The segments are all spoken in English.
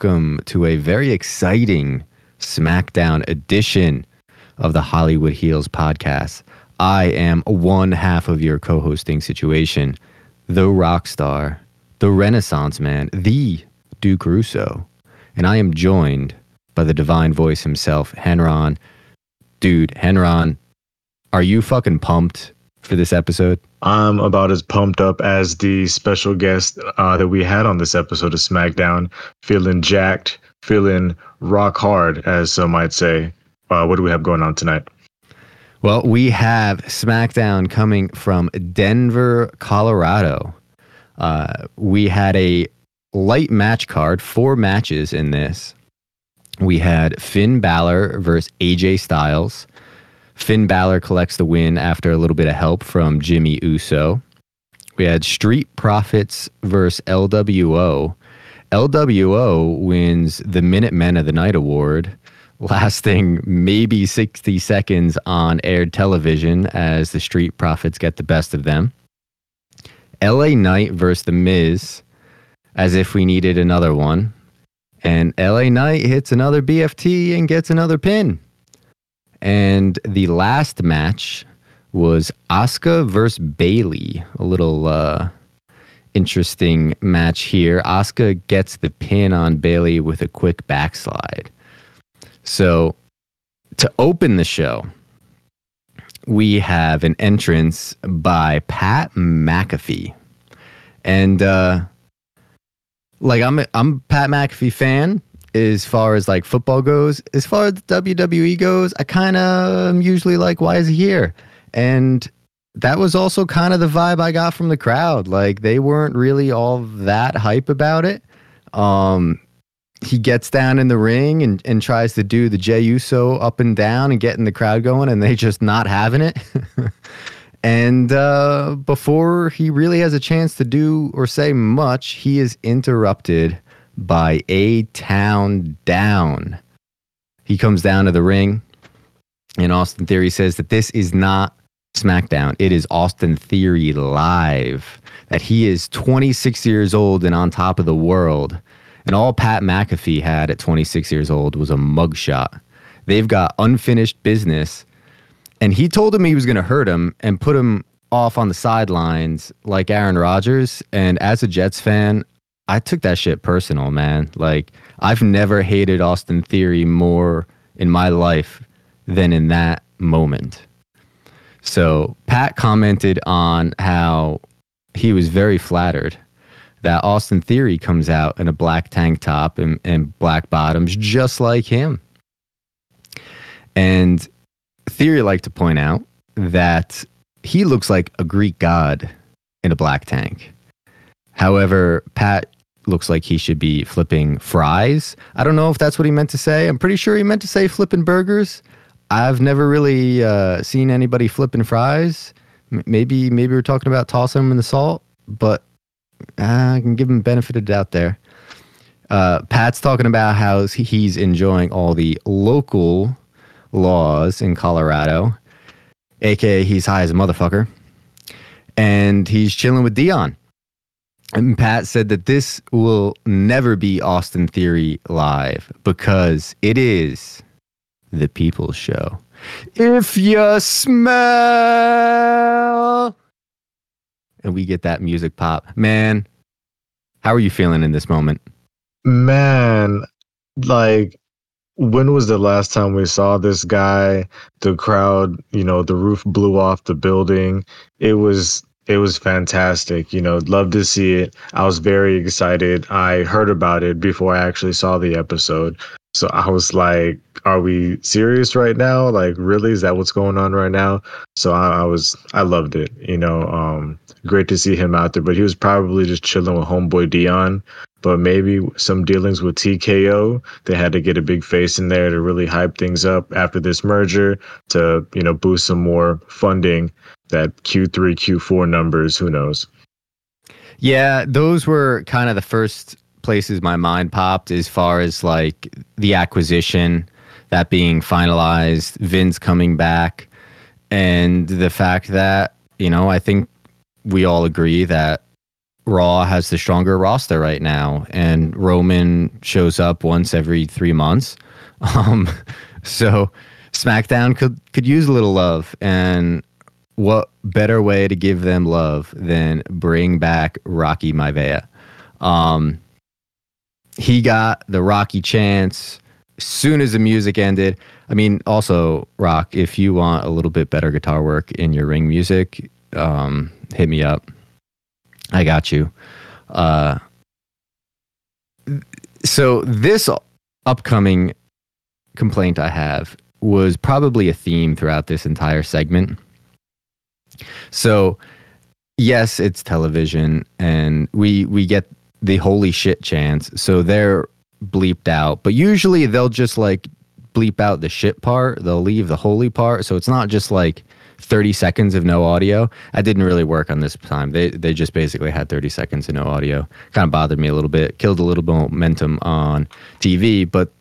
welcome to a very exciting SmackDown edition of the Hollywood Heels podcast. I am one half of your co hosting situation, the rock star, the Renaissance man, the Duke Russo. And I am joined by the divine voice himself, Henron. Dude, Henron, are you fucking pumped for this episode? I'm about as pumped up as the special guest uh, that we had on this episode of SmackDown, feeling jacked, feeling rock hard, as some might say. Uh, what do we have going on tonight? Well, we have SmackDown coming from Denver, Colorado. Uh, we had a light match card, four matches in this. We had Finn Balor versus AJ Styles. Finn Balor collects the win after a little bit of help from Jimmy Uso. We had Street Profits versus LWO. LWO wins the Minute Men of the Night award, lasting maybe 60 seconds on aired television as the Street Profits get the best of them. LA Knight versus The Miz, as if we needed another one. And LA Knight hits another BFT and gets another pin. And the last match was Asuka versus Bayley. A little uh, interesting match here. Asuka gets the pin on Bayley with a quick backslide. So to open the show, we have an entrance by Pat McAfee. And uh, like I'm a, I'm a Pat McAfee fan as far as like football goes. As far as WWE goes, I kind of am usually like, why is he here? And that was also kind of the vibe I got from the crowd. Like they weren't really all that hype about it. Um, he gets down in the ring and, and tries to do the Jey Uso up and down and getting the crowd going, and they just not having it. and uh, before he really has a chance to do or say much, he is interrupted by A Town Down. He comes down to the ring, and Austin Theory says that this is not SmackDown. It is Austin Theory Live. That he is 26 years old and on top of the world. And all Pat McAfee had at 26 years old was a mugshot. They've got unfinished business. And he told him he was going to hurt him and put him off on the sidelines like Aaron Rodgers. And as a Jets fan, I took that shit personal, man. Like I've never hated Austin Theory more in my life than in that moment. So Pat commented on how he was very flattered that Austin Theory comes out in a black tank top and, and black bottoms just like him. And Theory liked to point out that he looks like a Greek god in a black tank. However, Pat looks like he should be flipping fries. I don't know if that's what he meant to say. I'm pretty sure he meant to say flipping burgers. I've never really uh, seen anybody flipping fries. M- maybe maybe we're talking about tossing them in the salt, but uh, I can give him benefit of the doubt there. Uh, Pat's talking about how he's enjoying all the local laws in Colorado, aka he's high as a motherfucker, and he's chilling with Deion. And Pat said that this will never be Austin Theory live because it is the People's Show. If you smell, and we get that music pop, man. How are you feeling in this moment? Man, like, when was the last time we saw this guy? The crowd, you know, the roof blew off the building. It was it was fantastic. You know, love to see it. I was very excited. I heard about it before I actually saw the episode. So I was like, are we serious right now? Like, really? Is that what's going on right now? So I, I was, I loved it. You know, um, great to see him out there, but he was probably just chilling with homeboy Deion. But maybe some dealings with TKO. They had to get a big face in there to really hype things up after this merger to, you know, boost some more funding that Q3, Q4 numbers. Who knows? Yeah, those were kind of the first places my mind popped as far as like the acquisition, that being finalized, Vince coming back, and the fact that, you know, I think we all agree that Raw has the stronger roster right now, and Roman shows up once every three months. Um, so SmackDown could could use a little love, and what better way to give them love than bring back Rocky Maivia? Um, he got the Rocky chance soon as the music ended. I mean, also Rock, if you want a little bit better guitar work in your ring music, um, hit me up. I got you. Uh, so this upcoming complaint I have was probably a theme throughout this entire segment. So, yes, it's television, and we we get the holy shit chance. So they're bleeped out, but usually they'll just like bleep out the shit part. They'll leave the holy part, so it's not just like 30 seconds of no audio. I didn't really work on this time. They they just basically had 30 seconds of no audio. Kind of bothered me a little bit. Killed a little momentum on TV, but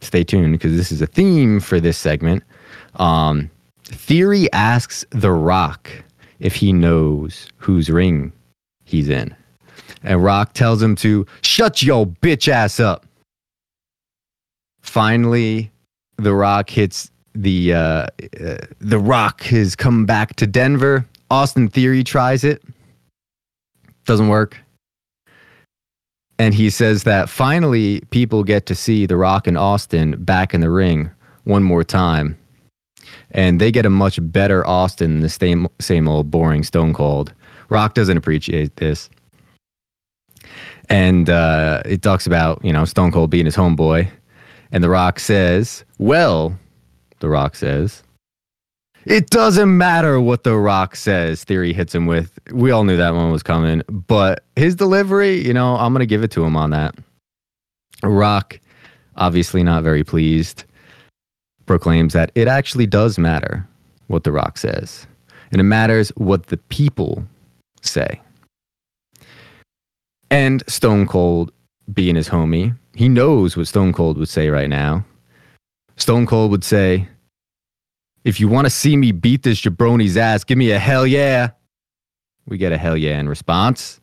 stay tuned because this is a theme for this segment. Um, Theory asks The Rock if he knows whose ring he's in. And Rock tells him to shut your bitch ass up. Finally, The Rock hits the uh, uh, The Rock has come back to Denver. Austin Theory tries it. Doesn't work. And he says that finally people get to see The Rock and Austin back in the ring one more time. And they get a much better Austin than the same, same old boring Stone Cold. Rock doesn't appreciate this. And uh, it talks about, you know, Stone Cold being his homeboy. And The Rock says, Well, The Rock says, it doesn't matter what The Rock says, Theory hits him with. We all knew that one was coming, but his delivery, you know, I'm going to give it to him on that. Rock, obviously not very pleased, proclaims that it actually does matter what The Rock says, and it matters what the people say. And Stone Cold, being his homie, he knows what Stone Cold would say right now. Stone Cold would say, if you want to see me beat this jabroni's ass, give me a hell yeah. We get a hell yeah in response.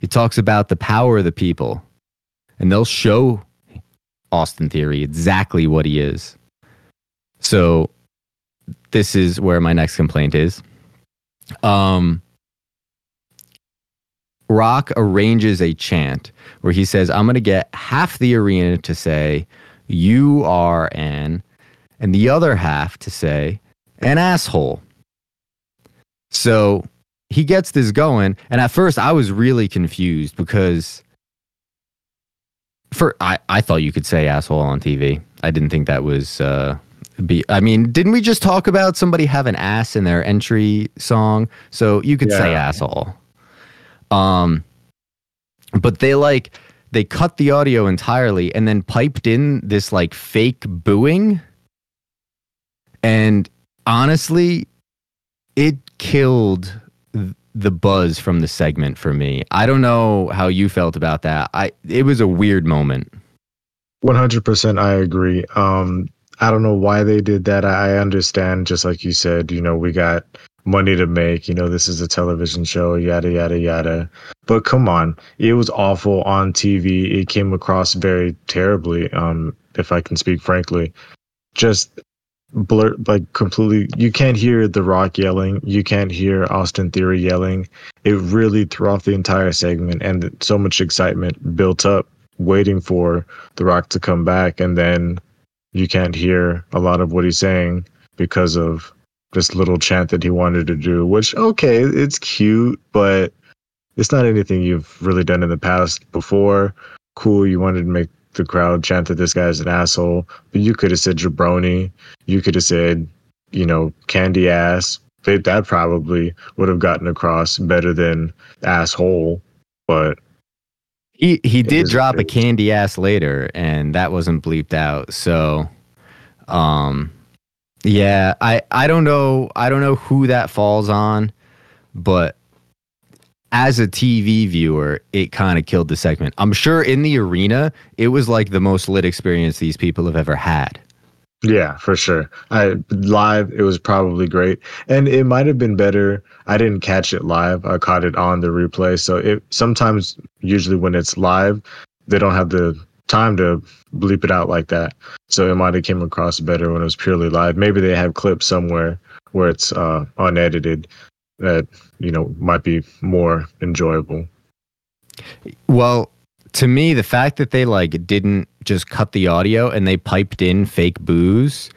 He talks about the power of the people, and they'll show Austin Theory exactly what he is. So, this is where my next complaint is. Um, Rock arranges a chant where he says, I'm going to get half the arena to say, You are an and the other half to say an asshole. So he gets this going, and at first I was really confused because for I, I thought you could say asshole on TV. I didn't think that was uh be I mean, didn't we just talk about somebody have an ass in their entry song? So you could yeah. say asshole. Um but they like they cut the audio entirely and then piped in this like fake booing and honestly, it killed the buzz from the segment for me. I don't know how you felt about that. I it was a weird moment. 100% I agree. Um I don't know why they did that. I understand just like you said, you know, we got money to make, you know, this is a television show, yada yada yada. But come on, it was awful on TV. It came across very terribly um if I can speak frankly. Just blur like completely you can't hear the rock yelling you can't hear austin theory yelling. It really threw off the entire segment and so much excitement built up waiting for the rock to come back and then you can't hear a lot of what he's saying because of this little chant that he wanted to do which okay it's cute but it's not anything you've really done in the past before. Cool you wanted to make the crowd chanted this guy's an asshole, but you could have said jabroni. You could have said, you know, candy ass. that probably would have gotten across better than asshole. But he he did drop a candy ass later, and that wasn't bleeped out. So, um, yeah, I I don't know I don't know who that falls on, but as a TV viewer, it kind of killed the segment. I'm sure in the arena, it was like the most lit experience these people have ever had. Yeah, for sure. I live it was probably great. And it might have been better. I didn't catch it live. I caught it on the replay. So it sometimes usually when it's live, they don't have the time to bleep it out like that. So it might have came across better when it was purely live. Maybe they have clips somewhere where it's uh unedited that, you know, might be more enjoyable. Well, to me, the fact that they like didn't just cut the audio and they piped in fake booze,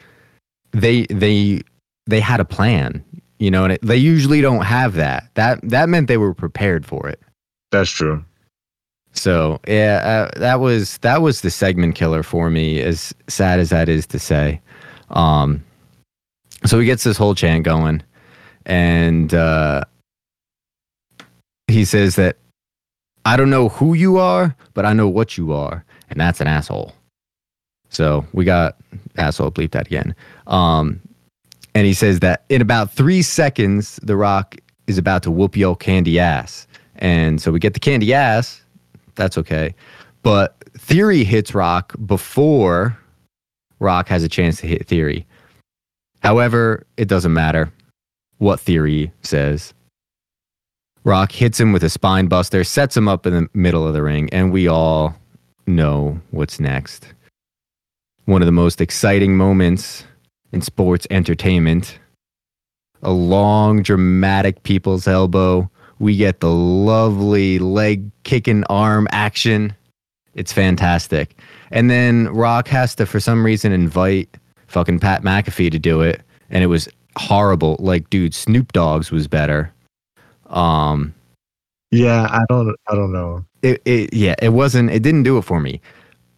they they they had a plan, you know, and it, they usually don't have that. That that meant they were prepared for it. That's true. So yeah, uh, that was that was the segment killer for me. As sad as that is to say, um, so he gets this whole chant going, and uh, he says that I don't know who you are, but I know what you are, and that's an asshole. So we got asshole bleep that again. Um, and he says that in about three seconds, The Rock is about to whoop your candy ass. And so we get the candy ass. That's okay. But Theory hits Rock before Rock has a chance to hit Theory. However, it doesn't matter what Theory says. Rock hits him with a spine buster, sets him up in the middle of the ring, and we all know what's next. One of the most exciting moments in sports entertainment. A long, dramatic people's elbow. We get the lovely leg kicking arm action. It's fantastic. And then Rock has to, for some reason, invite fucking Pat McAfee to do it. And it was horrible. Like, dude, Snoop Dogg's was better. Um, yeah, I don't, I don't know. It, it, yeah, it wasn't. It didn't do it for me.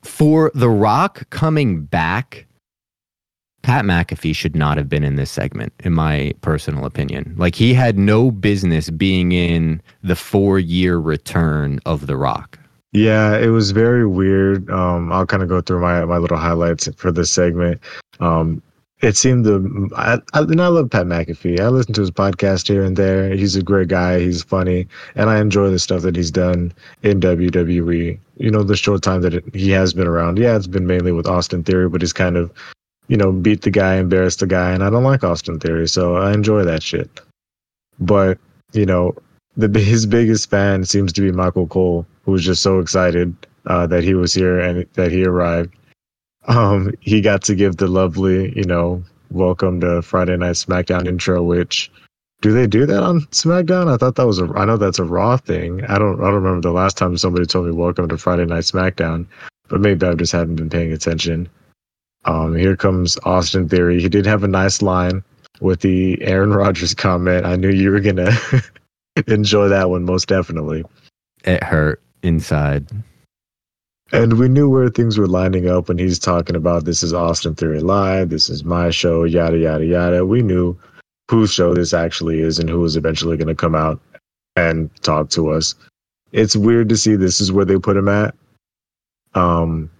For The Rock coming back, Pat McAfee should not have been in this segment, in my personal opinion. Like he had no business being in the four-year return of The Rock. Yeah, it was very weird. Um, I'll kind of go through my my little highlights for this segment. Um, it seemed the I, I, and I love Pat McAfee. I listen to his podcast here and there. He's a great guy. He's funny, and I enjoy the stuff that he's done in WWE. You know, the short time that it, he has been around. Yeah, it's been mainly with Austin Theory, but he's kind of, you know, beat the guy, embarrassed the guy, and I don't like Austin Theory, so I enjoy that shit. But you know, the his biggest fan seems to be Michael Cole, who was just so excited uh, that he was here and that he arrived um, he got to give the lovely, you know, welcome to Friday Night SmackDown intro. Which do they do that on SmackDown? I thought that was a. I know that's a Raw thing. I don't. I don't remember the last time somebody told me welcome to Friday Night SmackDown, but maybe I just haven't been paying attention. Um, here comes Austin Theory. He did have a nice line with the Aaron Rodgers comment. I knew you were gonna enjoy that one most definitely. It hurt inside. And we knew where things were lining up when he's talking about this is Austin Theory Live, this is my show, yada, yada, yada. We knew whose show this actually is and who was eventually going to come out and talk to us. It's weird to see this is where they put him at. Um,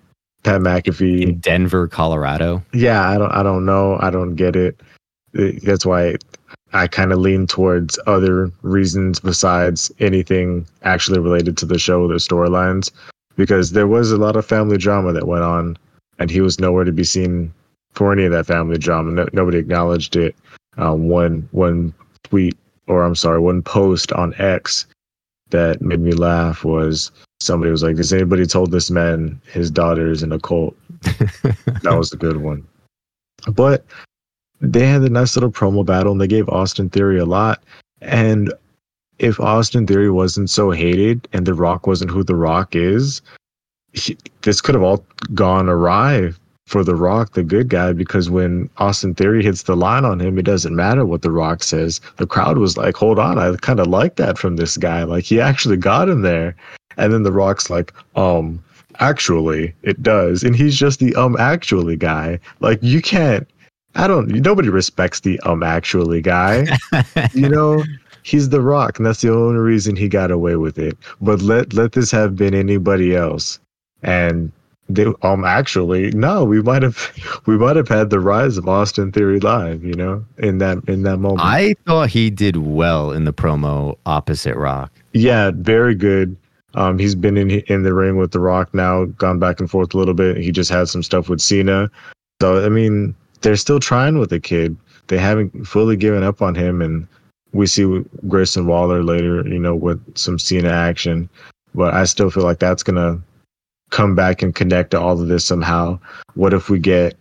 Pat McAfee in Denver, Colorado. Yeah, I don't, I don't know. I don't get it. That's why I kind of lean towards other reasons besides anything actually related to the show, the storylines because there was a lot of family drama that went on, and he was nowhere to be seen for any of that family drama. No, nobody acknowledged it. Um, one one tweet, or I'm sorry, one post on X that made me laugh was somebody was like, "Has anybody told this man his daughter is in a cult?" that was a good one. But they had a nice little promo battle, and they gave Austin Theory a lot. And if Austin Theory wasn't so hated and The Rock wasn't who The Rock is, he, this could have all gone awry for The Rock, the good guy, because when Austin Theory hits the line on him, it doesn't matter what The Rock says. The crowd was like, hold on, I kind of like that from this guy. Like, he actually got him there. And then The Rock's like, um, actually, it does. And he's just the um, actually guy. Like, you can't. I don't. Nobody respects the um actually guy. you know, he's the rock and that's the only reason he got away with it. But let let this have been anybody else. And they um actually no we might have we might have had the rise of austin theory live you know in that in that moment. I thought he did well in the promo opposite rock. Yeah very good. Um he's been in in the ring with the rock now gone back and forth a little bit. He just had some stuff with cena. So I mean, they're still trying with the kid. They haven't fully given up on him, and we see Grayson Waller later, you know, with some Cena action. But I still feel like that's gonna come back and connect to all of this somehow. What if we get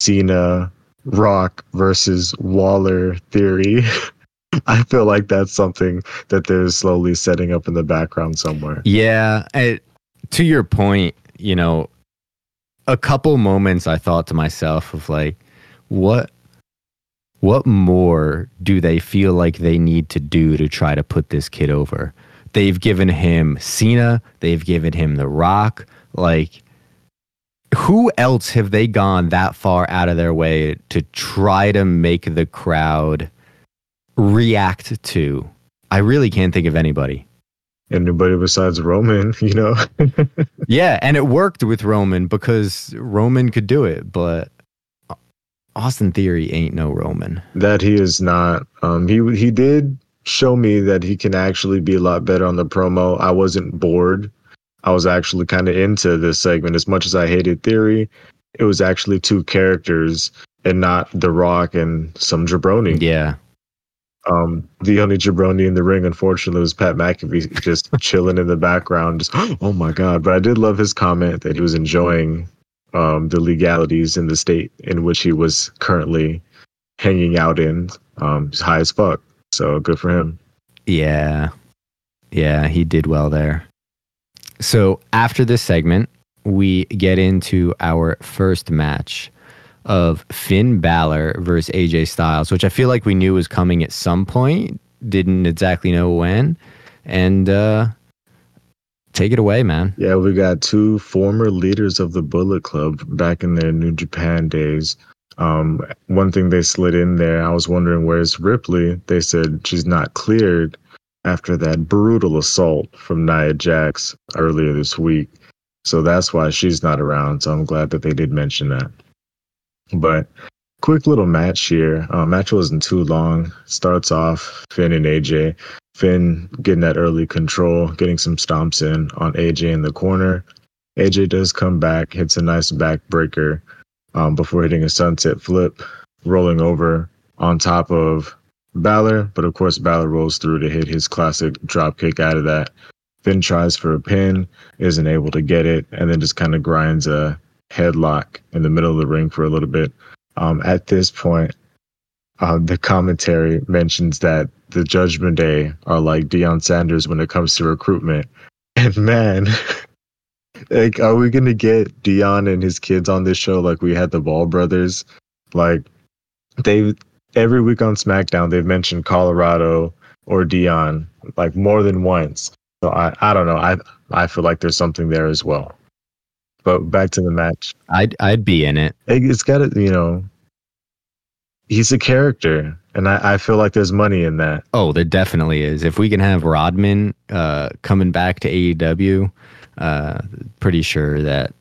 Cena Rock versus Waller theory? I feel like that's something that they're slowly setting up in the background somewhere. Yeah, it, to your point, you know, a couple moments I thought to myself of like, what what more do they feel like they need to do to try to put this kid over? They've given him Cena, they've given him The Rock. Like, who else have they gone that far out of their way to try to make the crowd react to? I really can't think of anybody. Anybody besides Roman, you know? yeah, and it worked with Roman because Roman could do it, but Austin Theory ain't no Roman. That he is not. Um, he he did show me that he can actually be a lot better on the promo. I wasn't bored. I was actually kind of into this segment as much as I hated Theory. It was actually two characters and not The Rock and some jabroni. Yeah. Um, the only jabroni in the ring, unfortunately, was Pat McAfee just chilling in the background. Just, oh my god! But I did love his comment that he was enjoying um, the legalities in the state in which he was currently hanging out in. Um, he's high as fuck. So good for him. Yeah. Yeah, he did well there. So after this segment, we get into our first match of Finn Balor versus AJ Styles, which I feel like we knew was coming at some point, didn't exactly know when. And uh, take it away, man. Yeah, we got two former leaders of the Bullet Club back in their New Japan days. Um, one thing they slid in there, I was wondering where's Ripley. They said she's not cleared after that brutal assault from Nia Jax earlier this week. So that's why she's not around. So I'm glad that they did mention that. But quick little match here. Uh, match wasn't too long. Starts off Finn and AJ. Finn getting that early control, getting some stomps in on AJ in the corner. AJ does come back, hits a nice backbreaker um, before hitting a sunset flip, rolling over on top of Balor. But of course, Balor rolls through to hit his classic drop kick out of that. Finn tries for a pin, isn't able to get it, and then just kind of grinds a headlock in the middle of the ring for a little bit. Um, at this point, uh, the commentary mentions that the Judgment Day are like Deion Sanders when it comes to recruitment. And man, like, are we gonna get Deion and his kids on this show like we had the Ball brothers? Like, they every week on SmackDown they've mentioned Colorado or Deion like more than once. So I, I don't know. I I feel like there's something there as well. But back to the match. I'd I'd be in it. It's got to you know he's a character and I, I, feel like there's money in that. Oh there definitely is. If we can have rodman uh, coming back to aew uh, pretty sure that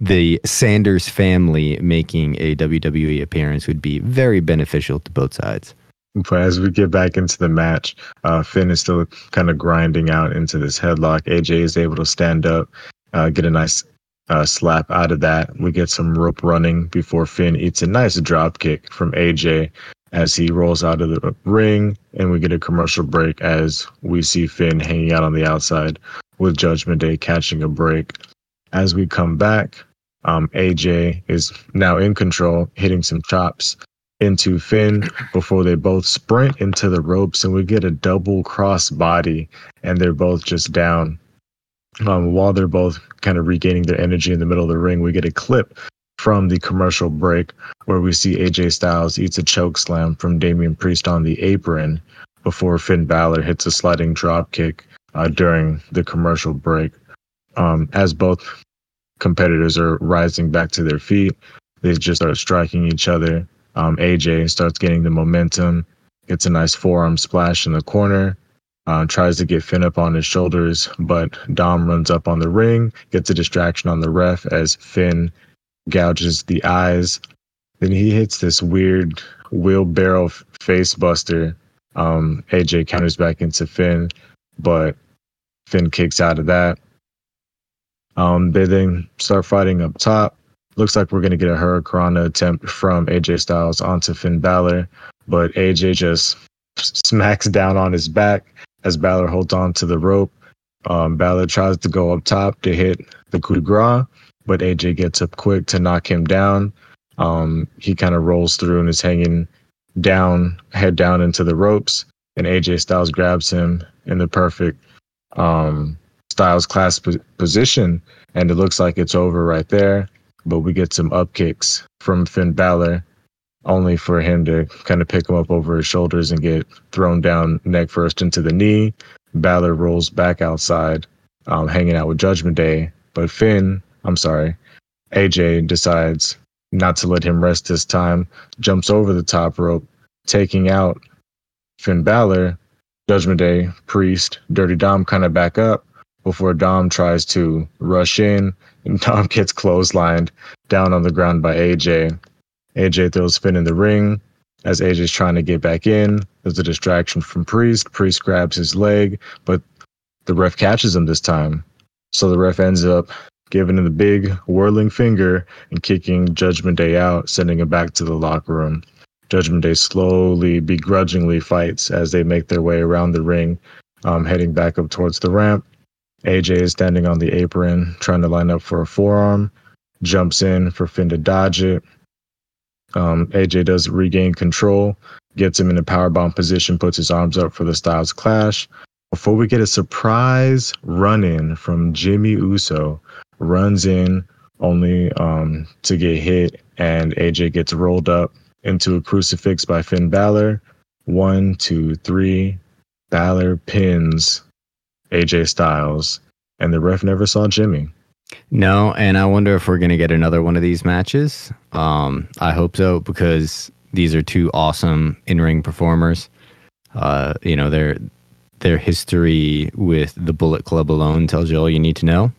the sanders family making a wwe appearance would be very beneficial to both sides. But as we get back into the match uh, finn is still kind of grinding out into this headlock. Aj is able to stand up uh, get a nice uh, slap out of that. We get some rope running before Finn eats a nice drop kick from AJ as he rolls out of the ring, and we get a commercial break as we see Finn hanging out on the outside with Judgment Day catching a break. As we come back, um, AJ is now in control, hitting some chops into Finn before they both sprint into the ropes, and we get a double cross body, and they're both just down. Um, while they're both kind of regaining their energy in the middle of the ring, we get a clip from the commercial break where we see AJ Styles eats a choke slam from Damian Priest on the apron before Finn Balor hits a sliding drop kick uh, during the commercial break. Um, as both competitors are rising back to their feet, they just start striking each other. Um, AJ starts getting the momentum, gets a nice forearm splash in the corner, uh, tries to get Finn up on his shoulders, but Dom runs up on the ring, gets a distraction on the ref as Finn gouges the eyes. Then he hits this weird wheelbarrow face buster. Um, AJ counters back into Finn, but Finn kicks out of that. Um, they then start fighting up top. looks like we're going to get a Hurricanrana attempt from AJ Styles onto Finn Balor, but AJ just smacks down on his back as Balor holds on to the rope. Um, Balor tries to go up top to hit the coup de grace, but AJ gets up quick to knock him down. Um, he kind of rolls through and is hanging down, head down into the ropes, and AJ Styles grabs him in the perfect um, Styles Clash position, and it looks like it's over right there. But we get some up kicks from Finn Balor, only for him to kind of pick him up over his shoulders and get thrown down neck first into the knee. Balor rolls back outside, um, hanging out with Judgment Day. But Finn, I'm sorry, AJ decides not to let him rest this time, jumps over the top rope, taking out Finn Balor. Judgment Day, Priest, Dirty Dom kind of back up, before Dom tries to rush in and Dom gets clotheslined down on the ground by AJ. AJ throws Finn in the ring as AJ's trying to get back in. There's a distraction from Priest. Priest grabs his leg, but the ref catches him this time. So the ref ends up giving him the big whirling finger and kicking Judgment Day out, sending him back to the locker room. Judgment Day slowly, begrudgingly fights as they make their way around the ring, um, heading back up towards the ramp. AJ is standing on the apron, trying to line up for a forearm, jumps in for Finn to dodge it. Um, AJ does regain control, gets him in a powerbomb position, puts his arms up for the Styles Clash. Before we get a surprise run in from Jimmy Uso, runs in only um, to get hit, and AJ gets rolled up into a crucifix by Finn Balor. One, two, three. Balor pins AJ Styles, and the ref never saw Jimmy. No, and I wonder if we're going to get another one of these matches. Um, I hope so because these are two awesome in-ring performers. Uh, you know, their their history with the Bullet Club alone tells you all you need to know.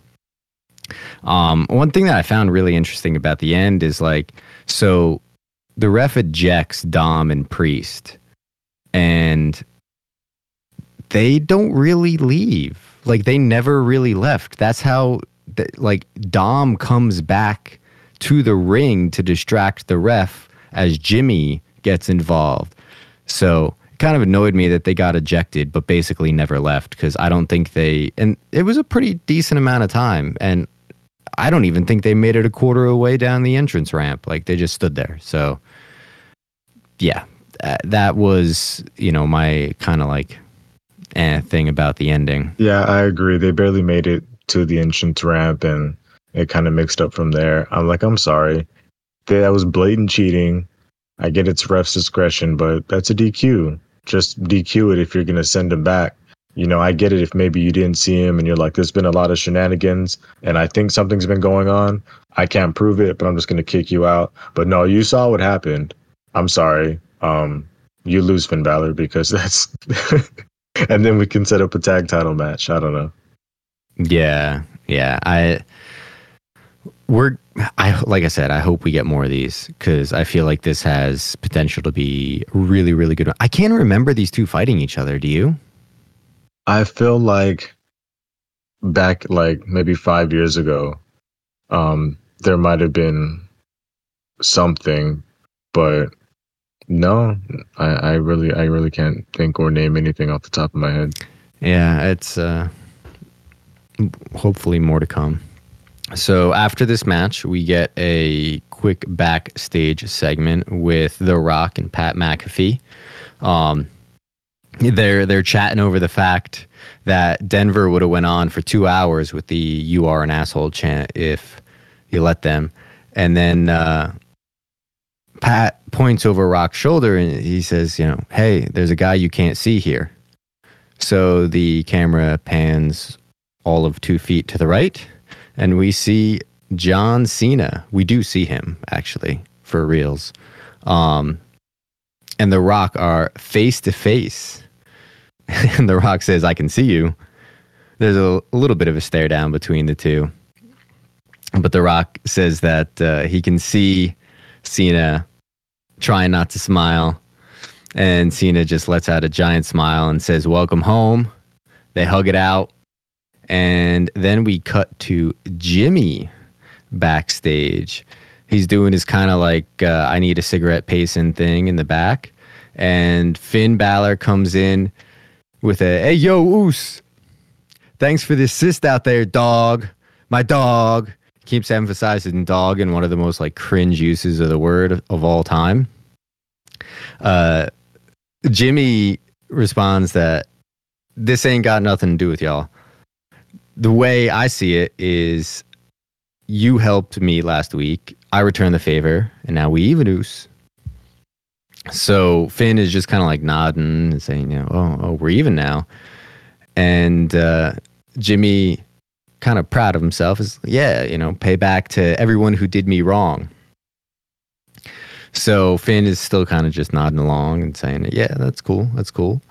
Um, one thing that I found really interesting about the end is like, so the ref ejects Dom and Priest, and they don't really leave. Like they never really left. That's how like Dom comes back to the ring to distract the ref as Jimmy gets involved. So it kind of annoyed me that they got ejected, but basically never left because I don't think they, and it was a pretty decent amount of time. And I don't even think they made it a quarter of way down the entrance ramp. Like they just stood there. So yeah, that was, you know, my kind of like eh, thing about the ending. Yeah, I agree. They barely made it to the entrance ramp and it kind of mixed up from there. I'm like, I'm sorry. That was blatant cheating. I get it's ref's discretion, but that's a DQ. Just DQ it if you're going to send him back. You know, I get it if maybe you didn't see him and you're like, there's been a lot of shenanigans and I think something's been going on. I can't prove it, but I'm just going to kick you out. But no, you saw what happened. I'm sorry. Um, you lose Finn Balor because that's and then we can set up a tag title match. I don't know. Yeah, yeah. I we're I like I said, I hope we get more of these because I feel like this has potential to be really, really good. I can't remember these two fighting each other. Do you? I feel like back like maybe five years ago, um, there might have been something, but no, I, I really, I really can't think or name anything off the top of my head. Yeah, it's uh, hopefully more to come. So after this match, we get a quick backstage segment with The Rock and Pat McAfee. Um, they're they're chatting over the fact that Denver would have went on for two hours with the "You are an asshole" chant if you let them, and then uh, Pat points over Rock's shoulder and he says, you know, hey, there's a guy you can't see here. So the camera pans all of two feet to the right, and we see John Cena. We do see him actually for reals. Um, and The Rock are face to face. And The Rock says, I can see you. There's a, a, little bit of a stare down between the two. But The Rock says that uh, he can see Cena trying not to smile. And Cena just lets out a giant smile and says, Welcome home. They hug it out. And then we cut to Jimmy backstage. He's doing his kind of like uh, I need a cigarette pacing thing in the back, and Finn Balor comes in with a hey yo Oos, thanks for the assist out there, dog. My dog keeps emphasizing dog in one of the most like cringe uses of the word of all time. Uh, Jimmy responds that this ain't got nothing to do with y'all. The way I see it is you helped me last week. I returned the favor, and now we even use. So Finn is just kind of like nodding and saying, you know, oh, oh, we're even now. And uh, Jimmy, kind of proud of himself, is yeah, you know, pay back to everyone who did me wrong. So Finn is still kind of just nodding along and saying, yeah, that's cool, that's cool.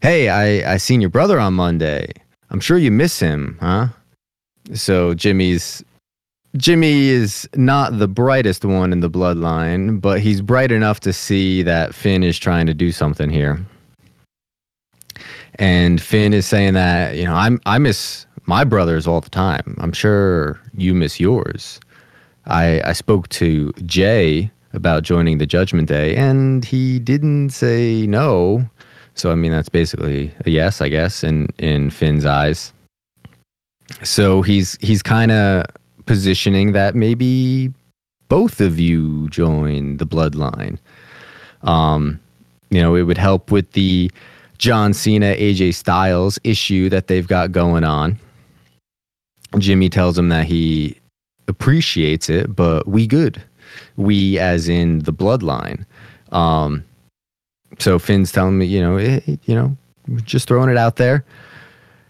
Hey, I I seen your brother on Monday. I'm sure you miss him, huh? So Jimmy's Jimmy is not the brightest one in the bloodline, but he's bright enough to see that Finn is trying to do something here. And Finn is saying that, you know, I'm I miss my brothers all the time. I'm sure you miss yours. I I spoke to Jey about joining the Judgment Day, and he didn't say no. So I mean, that's basically a yes, I guess, in in Finn's eyes. So he's he's kind of positioning that maybe both of you join the bloodline. Um, you know, it would help with the John Cena AJ Styles issue that they've got going on. Jimmy tells him that he appreciates it, but we good. We as in the bloodline. Um, so Finn's telling me, you know, it, eh, you know, just throwing it out there.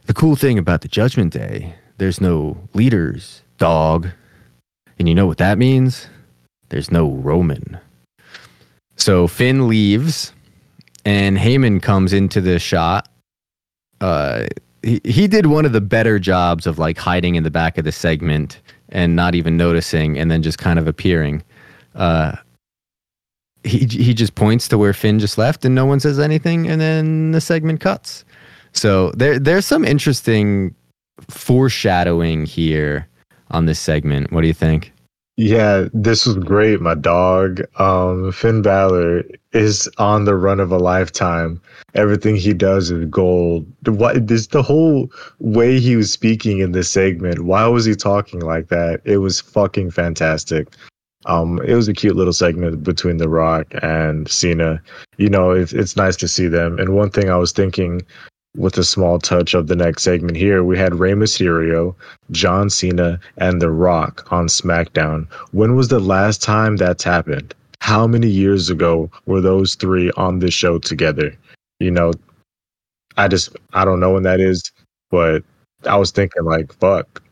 The cool thing about the Judgment Day, there's no leaders, dog. And you know what that means? There's no Roman. So Finn leaves, and Heyman comes into the shot. Uh, he, he did one of the better jobs of like hiding in the back of the segment and not even noticing, and then just kind of appearing. Uh, he he just points to where Finn just left, and no one says anything, and then the segment cuts. So there there's some interesting foreshadowing here on this segment. What do you think? Yeah, this was great. My dog, um, Finn Balor, is on the run of a lifetime. Everything he does is gold. What this the whole way he was speaking in this segment? Why was he talking like that? It was fucking fantastic. Um, it was a cute little segment between The Rock and Cena. You know, it, it's nice to see them. And one thing I was thinking with a small touch of the next segment here, we had Rey Mysterio, John Cena, and The Rock on SmackDown. When was the last time that's happened? How many years ago were those three on this show together? You know, I just, I don't know when that is, but I was thinking, like, fuck.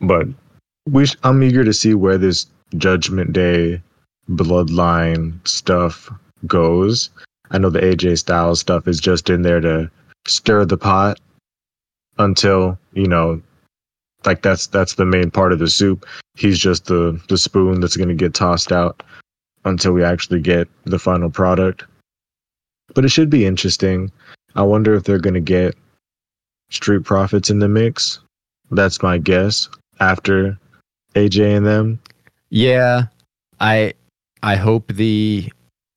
But I'm eager to see where this Judgment Day bloodline stuff goes. I know the AJ Styles stuff is just in there to stir the pot until, you know, like that's that's the main part of the soup. He's just the the spoon that's going to get tossed out until we actually get the final product. But it should be interesting. I wonder if they're going to get Street Profits in the mix. That's my guess after AJ and them. Yeah, I I hope the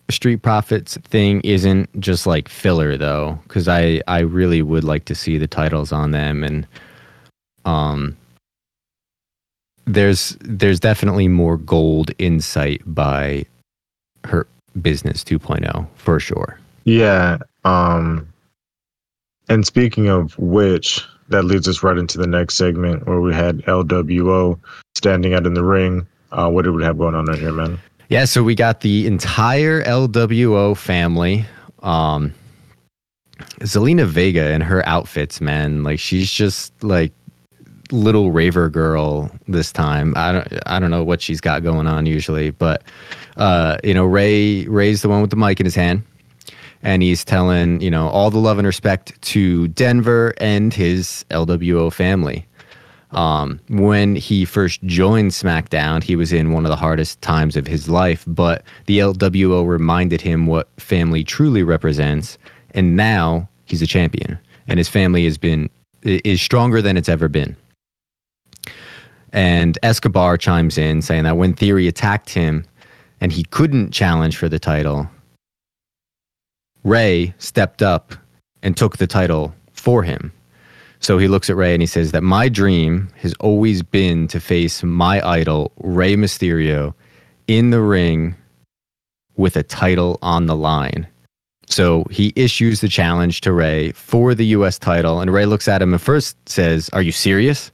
Street Profits thing isn't just like filler though, because I I really would like to see the titles on them and um. There's there's definitely more gold insight by her business 2.0 for sure. Yeah. Um. And speaking of which, that leads us right into the next segment where we had LWO standing out in the ring. Uh, what did we have going on right here, man? Yeah, so we got the entire LWO family. Um, Zelina Vega and her outfits, man, like she's just like little raver girl this time. I don't I don't know what she's got going on usually, but uh, you know, Rey Rey's the one with the mic in his hand and he's telling you know all the love and respect to Denver and his LWO family. Um, when he first joined SmackDown, he was in one of the hardest times of his life, but the LWO reminded him what family truly represents, and now he's a champion, and his family has been is stronger than it's ever been. And Escobar chimes in saying that when Theory attacked him and he couldn't challenge for the title, Rey stepped up and took the title for him. So he looks at Rey and he says that my dream has always been to face my idol, Rey Mysterio, in the ring with a title on the line. So he issues the challenge to Rey for the US title. And Rey looks at him and first says, Are you serious?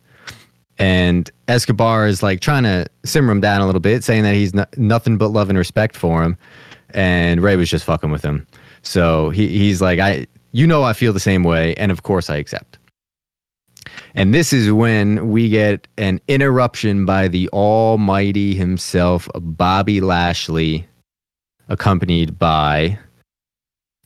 And Escobar is like trying to simmer him down a little bit, saying that he's no- nothing but love and respect for him. And Rey was just fucking with him. So he, he's like, I, you know, I feel the same way. And of course I accept. And this is when we get an interruption by the almighty himself, Bobby Lashley, accompanied by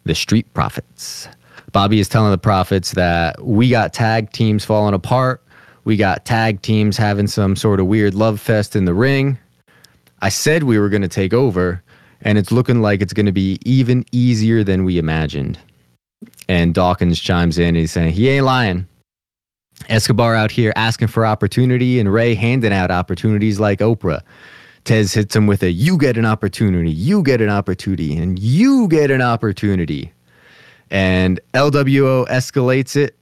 the Street Profits. Bobby is telling the Profits that we got tag teams falling apart. We got tag teams having some sort of weird love fest in the ring. I said we were going to take over, and it's looking like it's going to be even easier than we imagined. And Dawkins chimes in and he's saying, he ain't lying. Escobar out here asking for opportunity and Rey handing out opportunities like Oprah. Tez hits him with a you get an opportunity, you get an opportunity, and you get an opportunity. And LWO escalates it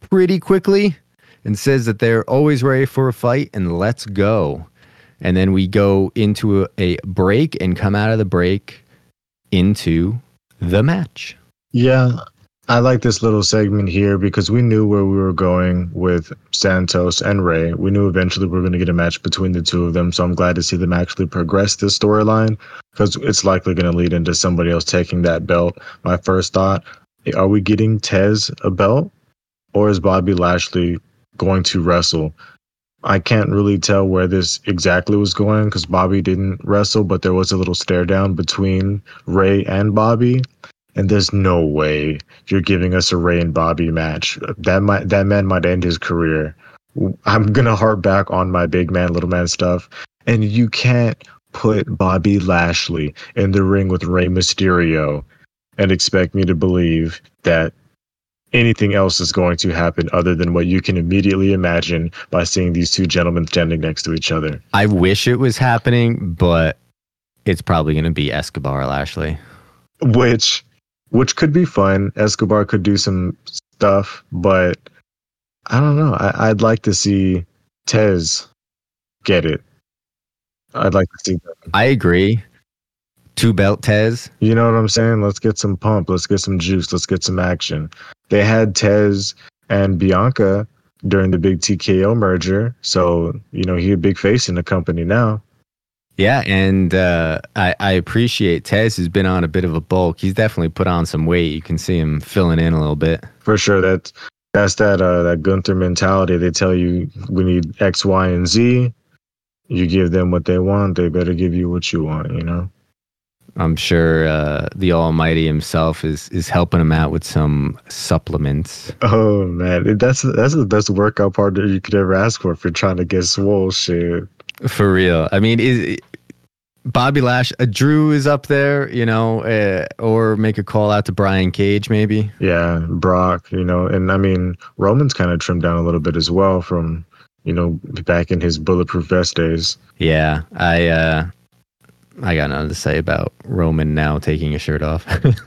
pretty quickly and says that they're always ready for a fight and let's go. And then we go into a, break and come out of the break into the match. Yeah, I like this little segment here because we knew where we were going with Santos and Rey. We knew eventually we were going to get a match between the two of them. So I'm glad to see them actually progress this storyline because it's likely going to lead into somebody else taking that belt. My first thought are we getting Tez a belt or is Bobby Lashley going to wrestle? I can't really tell where this exactly was going because Bobby didn't wrestle, but there was a little stare down between Rey and Bobby. And there's no way you're giving us a Rey and Bobby match. That might that man might end his career. I'm gonna harp back on my big man, little man stuff. And you can't put Bobby Lashley in the ring with Rey Mysterio and expect me to believe that anything else is going to happen other than what you can immediately imagine by seeing these two gentlemen standing next to each other. I wish it was happening, but it's probably going to be Escobar Lashley. Which which could be fun. Escobar could do some stuff, but I don't know. I, would like to see Tez get it. I'd like to see that. I agree. Two belt Tez. You know what I'm saying? Let's get some pump. Let's get some juice. Let's get some action. They had Tez and Bianca during the big TKO merger. So, you know, he a big face in the company now. Yeah, and uh, I, I appreciate Tez has been on a bit of a bulk. He's definitely put on some weight. You can see him filling in a little bit. For sure, that's that's that uh, that Gunther mentality. They tell you we need X, Y, and Z. You give them what they want. They better give you what you want. You know. I'm sure uh, the Almighty himself is is helping him out with some supplements. Oh man, that's that's the best workout partner you could ever ask for if you're trying to get swole shit. For real. I mean, is Bobby Lash, uh, Drew is up there, you know, uh, or make a call out to Brian Cage, maybe. Yeah, Brock, you know, and I mean, Roman's kind of trimmed down a little bit as well from, you know, back in his bulletproof vest days. Yeah, I, uh, I got nothing to say about Roman now taking his shirt off.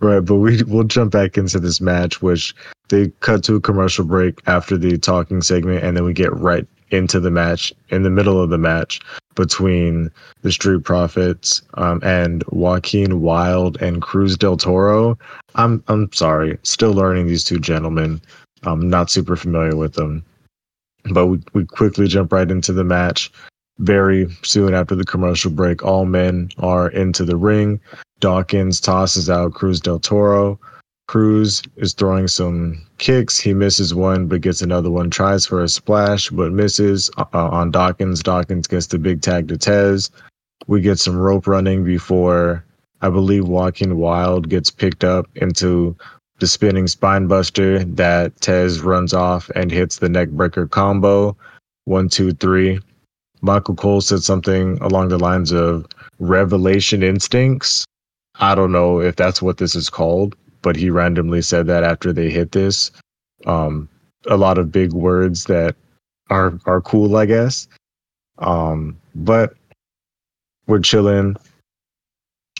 right, but we we'll jump back into this match, which they cut to a commercial break after the talking segment, and then we get right into the match in the middle of the match between the Street Profits um, and Joaquin Wilde and Cruz del Toro. I'm I'm sorry, still learning these two gentlemen. I'm not super familiar with them, but we, we quickly jump right into the match. Very soon after the commercial break, all men are into the ring. Dawkins tosses out Cruz del Toro. Cruz is throwing some kicks. He misses one, but gets another one. Tries for a splash, but misses uh, on Dawkins. Dawkins gets the big tag to Tez. We get some rope running before I believe Joaquin Wilde gets picked up into the spinning spine buster that Tez runs off and hits the neck breaker combo. One, two, three. Michael Cole said something along the lines of revelation instincts. I don't know if that's what this is called, but he randomly said that after they hit this. Um, a lot of big words that are are cool, I guess. Um, but we're chilling.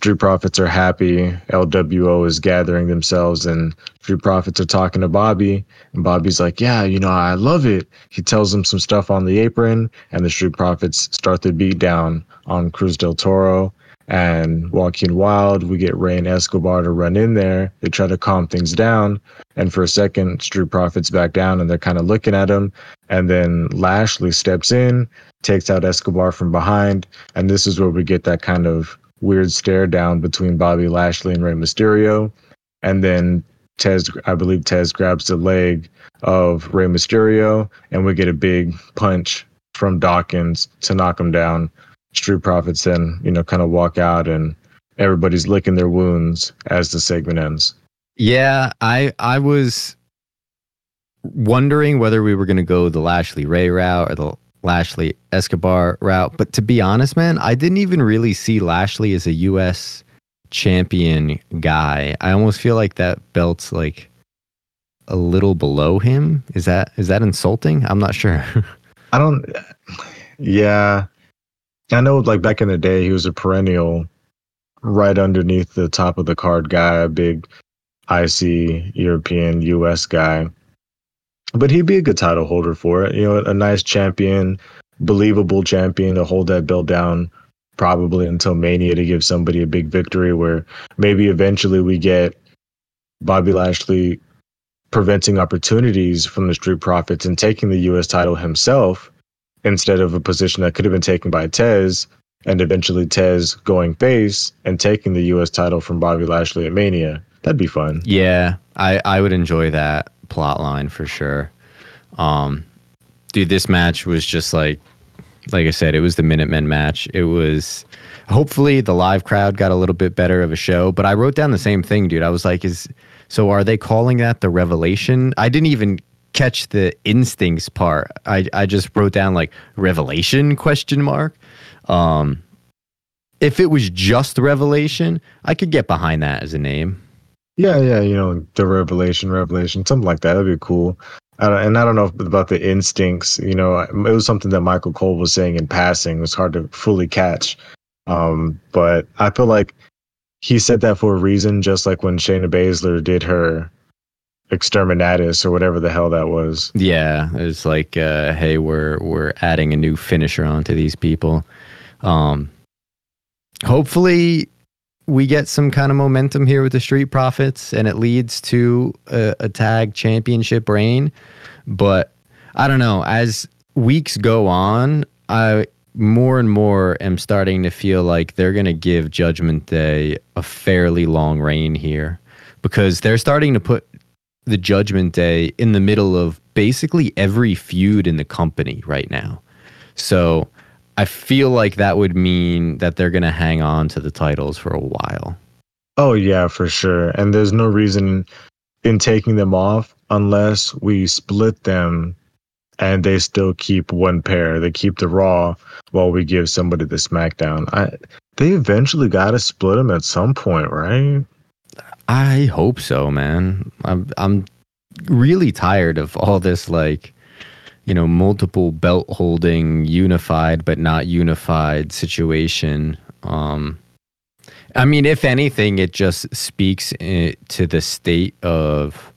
Street Profits are happy. LWO is gathering themselves, and Street Profits are talking to Bobby. And Bobby's like, Yeah, you know, I love it. He tells them some stuff on the apron, and the Street Profits start the beat down on Cruz del Toro and Joaquin Wilde. We get Rey and Escobar to run in there. They try to calm things down. And for a second, Street Profits back down and they're kind of looking at him. And then Lashley steps in, takes out Escobar from behind. And this is where we get that kind of weird stare down between Bobby Lashley and Rey Mysterio. And then Tez, I believe Tez grabs the leg of Rey Mysterio, and we get a big punch from Dawkins to knock him down. Street Profits then, you know, kind of walk out, and everybody's licking their wounds as the segment ends. Yeah, I I was wondering whether we were going to go the Lashley Rey route or the Lashley Escobar route. But to be honest, man, I didn't even really see Lashley as a U.S. champion guy. I almost feel like that belt's like a little below him. Is that is that insulting? I'm not sure. I don't. Yeah, I know. Like back in the day, he was a perennial, right underneath the top of the card guy, a big IC European US guy but he'd be a good title holder for it. You know, a nice champion, believable champion to hold that belt down probably until Mania to give somebody a big victory where maybe eventually we get Bobby Lashley preventing opportunities from the Street Profits and taking the US title himself instead of a position that could have been taken by Tez and eventually Tez going face and taking the US title from Bobby Lashley at Mania. That'd be fun. Yeah, I, I would enjoy that plot line for sure. Um, dude, this match was just like, like I said, it was the Minutemen match. It was hopefully the live crowd got a little bit better of a show. But I wrote down the same thing, dude. I was like, is so are they calling that the revelation? I didn't even catch the instincts part. I I just wrote down like revelation question mark. Um, if it was just revelation, I could get behind that as a name. Yeah, yeah, you know, the revelation, revelation, something like that. That'd be cool. And I don't know about the instincts. You know, it was something that Michael Cole was saying in passing. It was hard to fully catch. Um, but I feel like he said that for a reason, just like when Shayna Baszler did her exterminatus or whatever the hell that was. Yeah, it's like, uh, hey, we're we're adding a new finisher onto these people. Um, hopefully, we get some kind of momentum here with the Street Profits, and it leads to a, a tag championship reign. But I don't know. As weeks go on, I more and more am starting to feel like they're going to give Judgment Day a fairly long reign here because they're starting to put the Judgment Day in the middle of basically every feud in the company right now. So I feel like that would mean that they're going to hang on to the titles for a while. Oh yeah, for sure. And there's no reason in taking them off unless we split them and they still keep one pair. They keep the Raw while we give somebody the SmackDown. I they eventually got to split them at some point, right? I hope so, man. I'm I'm really tired of all this like you know, multiple belt holding, unified but not unified situation. Um, I mean, if anything, it just speaks to the state of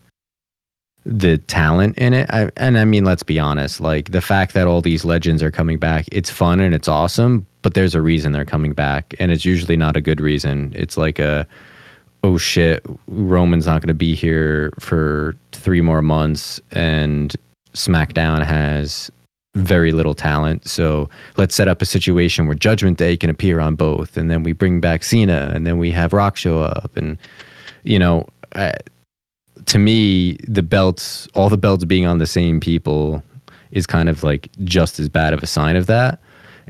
the talent in it. I, and I mean, let's be honest, like the fact that all these legends are coming back, it's fun and it's awesome, but there's a reason they're coming back. And it's usually not a good reason. It's like a, oh shit, Roman's not going to be here for three more months. And SmackDown has very little talent. So let's set up a situation where Judgment Day can appear on both, and then we bring back Cena, and then we have Rock show up, and you know, uh, to me, the belts, all the belts being on the same people, is kind of like just as bad of a sign of that.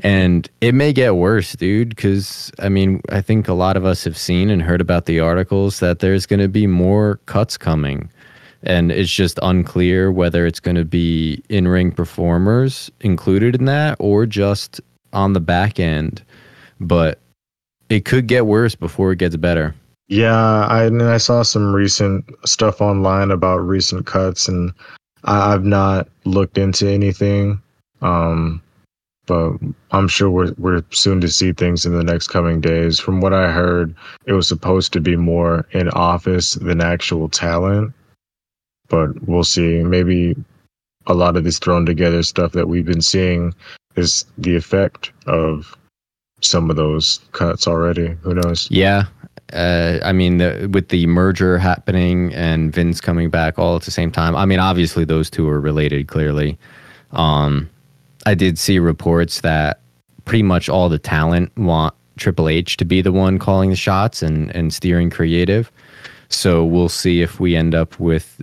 And it may get worse, dude, because I mean, I think a lot of us have seen and heard about the articles that there's going to be more cuts coming and it's just unclear whether it's going to be in-ring performers included in that or just on the back end but it could get worse before it gets better yeah i i saw some recent stuff online about recent cuts and i've not looked into anything Um, but I'm sure we're we're soon to see things in the next coming days. From what I heard, it was supposed to be more in office than actual talent. But we'll see. Maybe a lot of this thrown together stuff that we've been seeing is the effect of some of those cuts already. Who knows? Yeah. Uh, I mean, the, with the merger happening and Vince coming back all at the same time, I mean, obviously those two are related clearly. Um, I did see reports that pretty much all the talent want Triple H to be the one calling the shots and, and steering creative. So we'll see if we end up with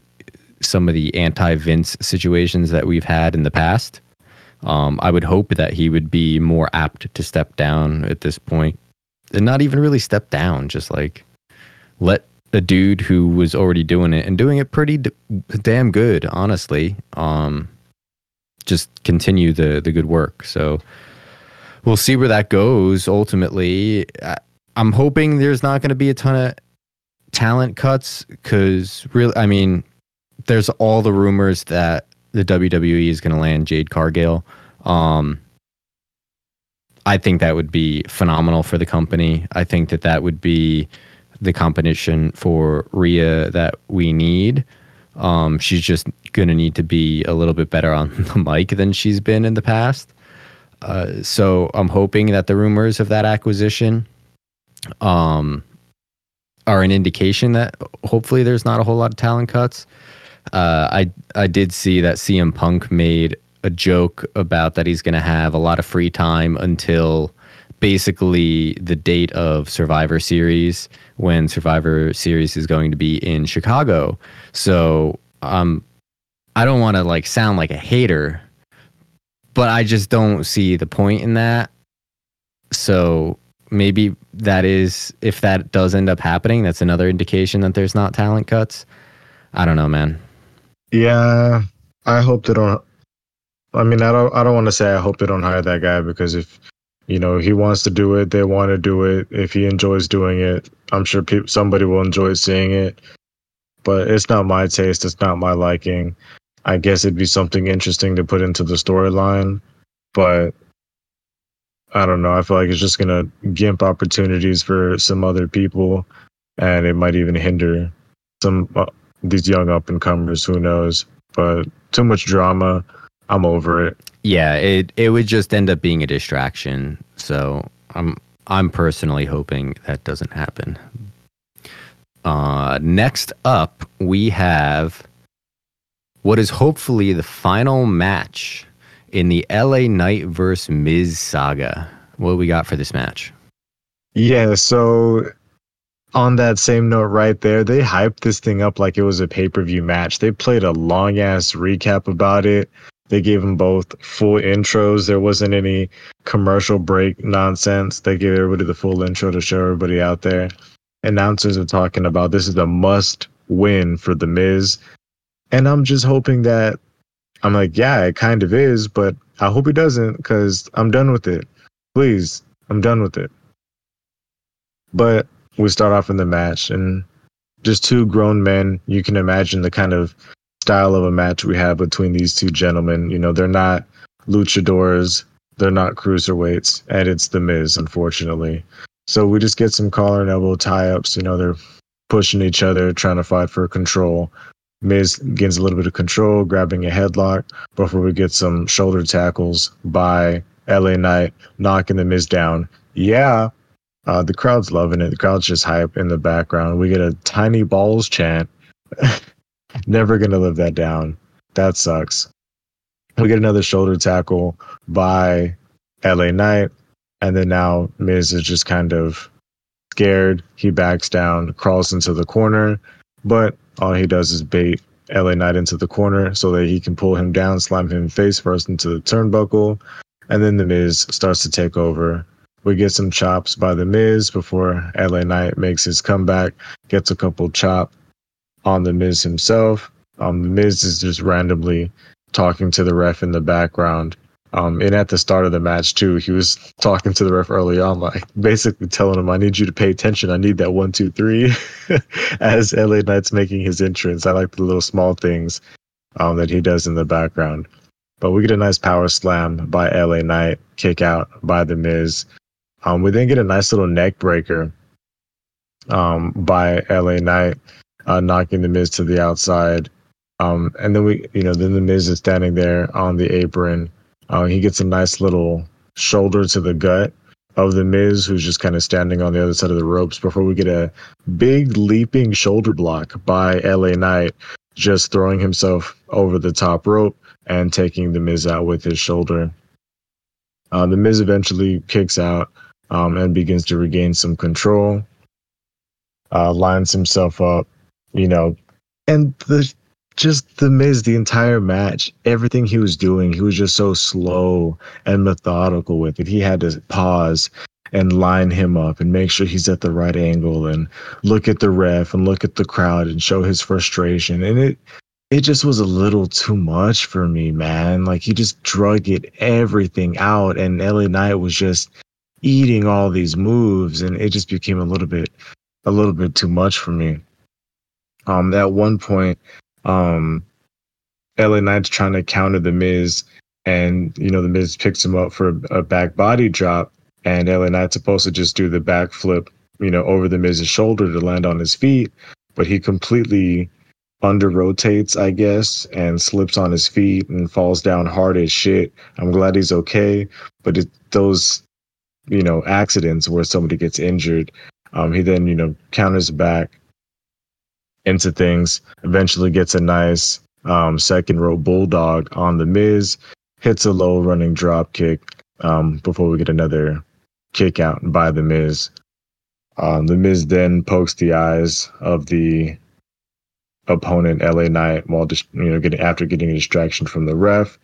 some of the anti Vince situations that we've had in the past. Um, I would hope that he would be more apt to step down at this point, and not even really step down, just like let a dude who was already doing it and doing it pretty d- damn good, honestly. Um, just continue the the good work. So we'll see where that goes. Ultimately, I, I'm hoping there's not going to be a ton of talent cuts because really, I mean, there's all the rumors that the WWE is going to land Jade Cargill. Um, I think that would be phenomenal for the company. I think that that would be the competition for Rhea that we need. Um, she's just going to need to be a little bit better on the mic than she's been in the past. Uh, so I'm hoping that the rumors of that acquisition um, are an indication that hopefully there's not a whole lot of talent cuts. Uh, I I did see that CM Punk made a joke about that he's going to have a lot of free time until basically the date of Survivor Series when Survivor Series is going to be in Chicago. So um, I don't want to like sound like a hater, but I just don't see the point in that. So maybe that is if that does end up happening, that's another indication that there's not talent cuts. I don't know, man. Yeah, I hope they don't. I mean, I don't. I don't want to say I hope they don't hire that guy because if you know he wants to do it, they want to do it. If he enjoys doing it, I'm sure people, somebody will enjoy seeing it. But it's not my taste. It's not my liking. I guess it'd be something interesting to put into the storyline, but I don't know. I feel like it's just gonna gimp opportunities for some other people, and it might even hinder some uh, these young up and comers. Who knows? But too much drama. I'm over it. Yeah, it it would just end up being a distraction. So I'm I'm personally hoping that doesn't happen. Uh, next up, we have what is hopefully the final match in the LA Knight versus Miz saga. What do we got for this match? Yeah, so on that same note right there, they hyped this thing up like it was a pay per view match. They played a long ass recap about it. They gave them both full intros. There wasn't any commercial break nonsense. They gave everybody the full intro to show everybody out there. Announcers are talking about this is a must win for The Miz. And I'm just hoping that I'm like, yeah, it kind of is, but I hope it doesn't because I'm done with it. Please, I'm done with it. But we start off in the match and just two grown men. You can imagine the kind of style of a match we have between these two gentlemen. You know, they're not luchadors, they're not cruiserweights, and it's The Miz, unfortunately. So we just get some collar and elbow tie ups. You know, they're pushing each other, trying to fight for control. Miz gains a little bit of control, grabbing a headlock before we get some shoulder tackles by LA Knight, knocking the Miz down. Yeah, uh, the crowd's loving it. The crowd's just hype in the background. We get a tiny balls chant. Never gonna live that down. That sucks. We get another shoulder tackle by LA Knight, and then now Miz is just kind of scared. He backs down, crawls into the corner, but all he does is bait LA Knight into the corner so that he can pull him down, slam him face first into the turnbuckle, and then the Miz starts to take over. We get some chops by the Miz before LA Knight makes his comeback, gets a couple chop on the Miz himself. Um, the Miz is just randomly talking to the ref in the background. Um, and at the start of the match too, he was talking to the ref early on, like basically telling him, "I need you to pay attention. I need that one, two, three. As LA Knight's making his entrance, I like the little small things um, that he does in the background. But we get a nice power slam by LA Knight, kick out by The Miz. Um, we then get a nice little neck breaker um, by LA Knight, uh, knocking The Miz to the outside. Um, and then we, you know, then The Miz is standing there on the apron. Uh, he gets a nice little shoulder to the gut of The Miz, who's just kind of standing on the other side of the ropes before we get a big leaping shoulder block by LA Knight, just throwing himself over the top rope and taking The Miz out with his shoulder. Uh, the Miz eventually kicks out um, and begins to regain some control, uh, lines himself up, you know, and the just the Miz, the entire match, everything he was doing, he was just so slow and methodical with it. He had to pause and line him up and make sure he's at the right angle and look at the ref and look at the crowd and show his frustration. And it it just was a little too much for me, man. Like he just drug it everything out and LA Knight was just eating all these moves and it just became a little bit a little bit too much for me. Um at one point um, LA Knight's trying to counter the Miz, and you know the Miz picks him up for a back body drop, and LA Knight's supposed to just do the backflip, you know, over the Miz's shoulder to land on his feet, but he completely under rotates, I guess, and slips on his feet and falls down hard as shit. I'm glad he's okay, but it, those, you know, accidents where somebody gets injured, um, he then you know counters back into things. Eventually gets a nice um, second rope bulldog on the Miz, hits a low running drop kick um, before we get another kick out by the Miz. Um, the Miz then pokes the eyes of the opponent LA Knight while just you know getting after getting a distraction from the ref.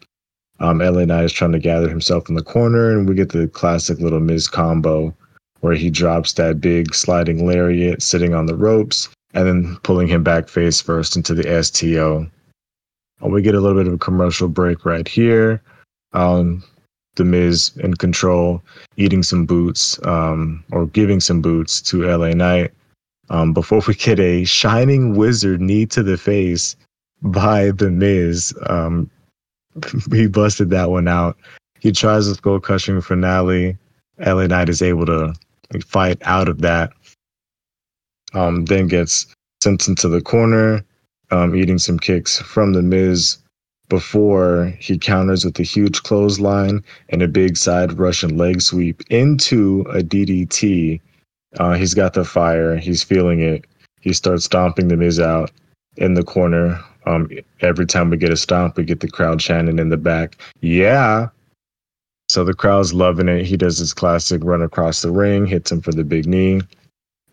Um, LA Knight is trying to gather himself in the corner, and we get the classic little Miz combo where he drops that big sliding lariat sitting on the ropes and then pulling him back face first into the STO. We get a little bit of a commercial break right here. Um, the Miz in control, eating some boots um, or giving some boots to LA Knight um, before we get a shining wizard knee to the face by the Miz. Um, he busted that one out. He tries a skull crushing finale. LA Knight is able to fight out of that um, then gets sent into the corner, um, eating some kicks from the Miz before he counters with a huge clothesline and a big side Russian leg sweep into a DDT. Uh, he's got the fire. He's feeling it. He starts stomping the Miz out in the corner. Um, every time we get a stomp, we get the crowd chanting in the back, "Yeah!" So the crowd's loving it. He does his classic run across the ring, hits him for the big knee.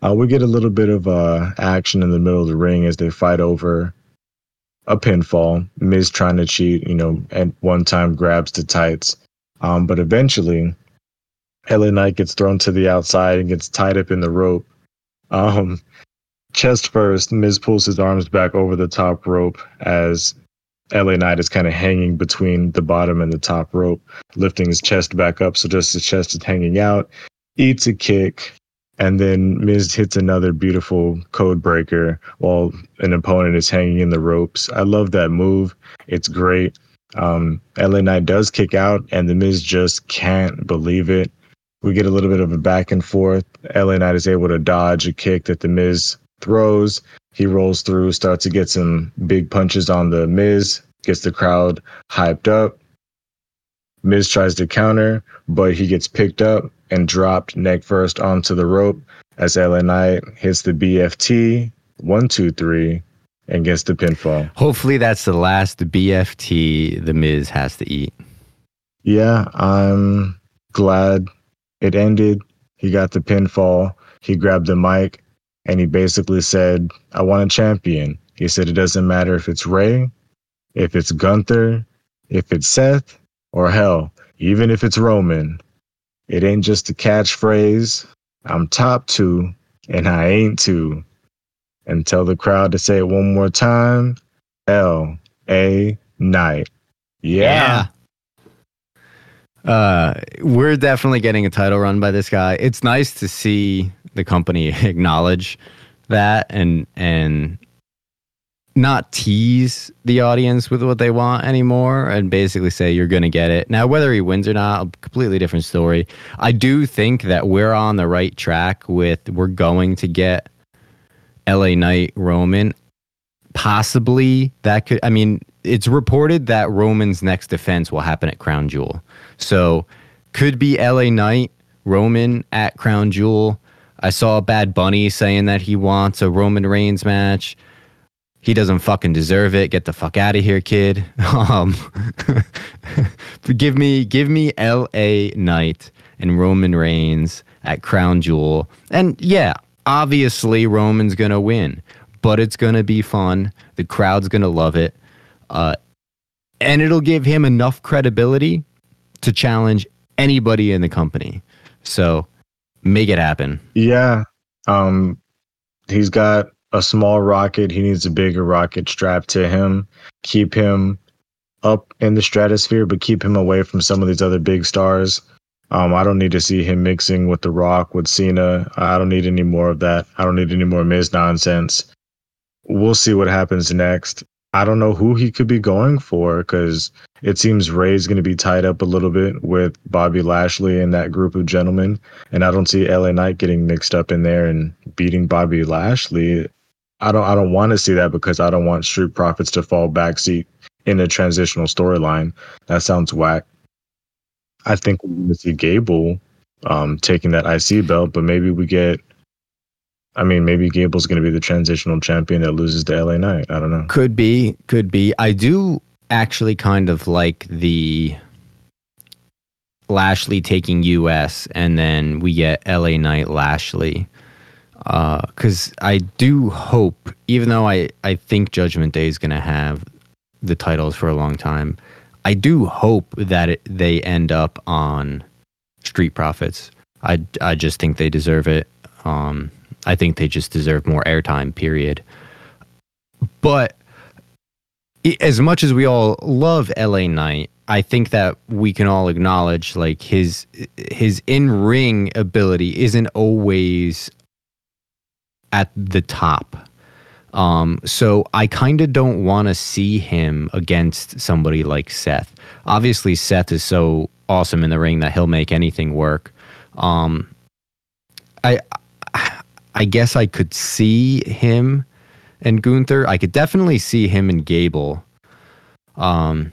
Uh, we get a little bit of uh, action in the middle of the ring as they fight over a pinfall. Miz trying to cheat, you know, at one time grabs the tights. Um, but eventually, LA Knight gets thrown to the outside and gets tied up in the rope. Um, chest first, Miz pulls his arms back over the top rope as LA Knight is kind of hanging between the bottom and the top rope, lifting his chest back up so just his chest is hanging out. Eats a kick, and then Miz hits another beautiful code breaker while an opponent is hanging in the ropes. I love that move. It's great. Um, LA Knight does kick out, and the Miz just can't believe it. We get a little bit of a back and forth. LA Knight is able to dodge a kick that the Miz throws. He rolls through, starts to get some big punches on the Miz, gets the crowd hyped up. Miz tries to counter, but he gets picked up and dropped neck first onto the rope as LA Knight hits the BFT one, two, three, and gets the pinfall. Hopefully, that's the last BFT the Miz has to eat. Yeah, I'm glad it ended. He got the pinfall. He grabbed the mic and he basically said, I want a champion. He said, it doesn't matter if it's Rey, if it's Gunther, if it's Seth, or hell, even if it's Roman, it ain't just a catchphrase. I'm top two and I ain't two. And tell the crowd to say it one more time. L A Knight. Yeah. yeah. Uh, we're definitely getting a title run by this guy. It's nice to see the company acknowledge that and and not tease the audience with what they want anymore and basically say you're going to get it. Now, whether he wins or not, a completely different story. I do think that we're on the right track with we're going to get LA Knight Roman. Possibly that could, I mean, it's reported that Roman's next defense will happen at Crown Jewel. So could be LA Knight, Roman at Crown Jewel. I saw Bad Bunny saying that he wants a Roman Reigns match. He doesn't fucking deserve it. Get the fuck out of here, kid. Um, give me, give me L.A. Knight and Roman Reigns at Crown Jewel, and yeah, obviously Roman's gonna win, but it's gonna be fun. The crowd's gonna love it, uh, and it'll give him enough credibility to challenge anybody in the company. So make it happen. Yeah. Um, he's got a small rocket. He needs a bigger rocket strapped to him. Keep him up in the stratosphere, but keep him away from some of these other big stars. Um, I don't need to see him mixing with The Rock, with Cena. I don't need any more of that. I don't need any more Miz nonsense. We'll see what happens next. I don't know who he could be going for because it seems Rey's going to be tied up a little bit with Bobby Lashley and that group of gentlemen. And I don't see LA Knight getting mixed up in there and beating Bobby Lashley. I don't I don't want to see that because I don't want Street Profits to fall backseat in a transitional storyline. That sounds whack. I think we're going to see Gable um, taking that IC belt, but maybe we get I mean, maybe Gable's going to be the transitional champion that loses to LA Knight. I don't know. Could be, could be. I do actually kind of like the Lashley taking US and then we get LA Knight Lashley. Because uh, I do hope, even though I, I think Judgment Day is going to have the titles for a long time, I do hope that it, they end up on Street Profits. I, I just think they deserve it. Um, I think they just deserve more airtime, period. But as much as we all love LA Knight, I think that we can all acknowledge like his his in-ring ability isn't always at the top. Um, so I kind of don't want to see him against somebody like Seth. Obviously, Seth is so awesome in the ring that he'll make anything work. Um, I I guess I could see him and Gunther. I could definitely see him and Gable. Um,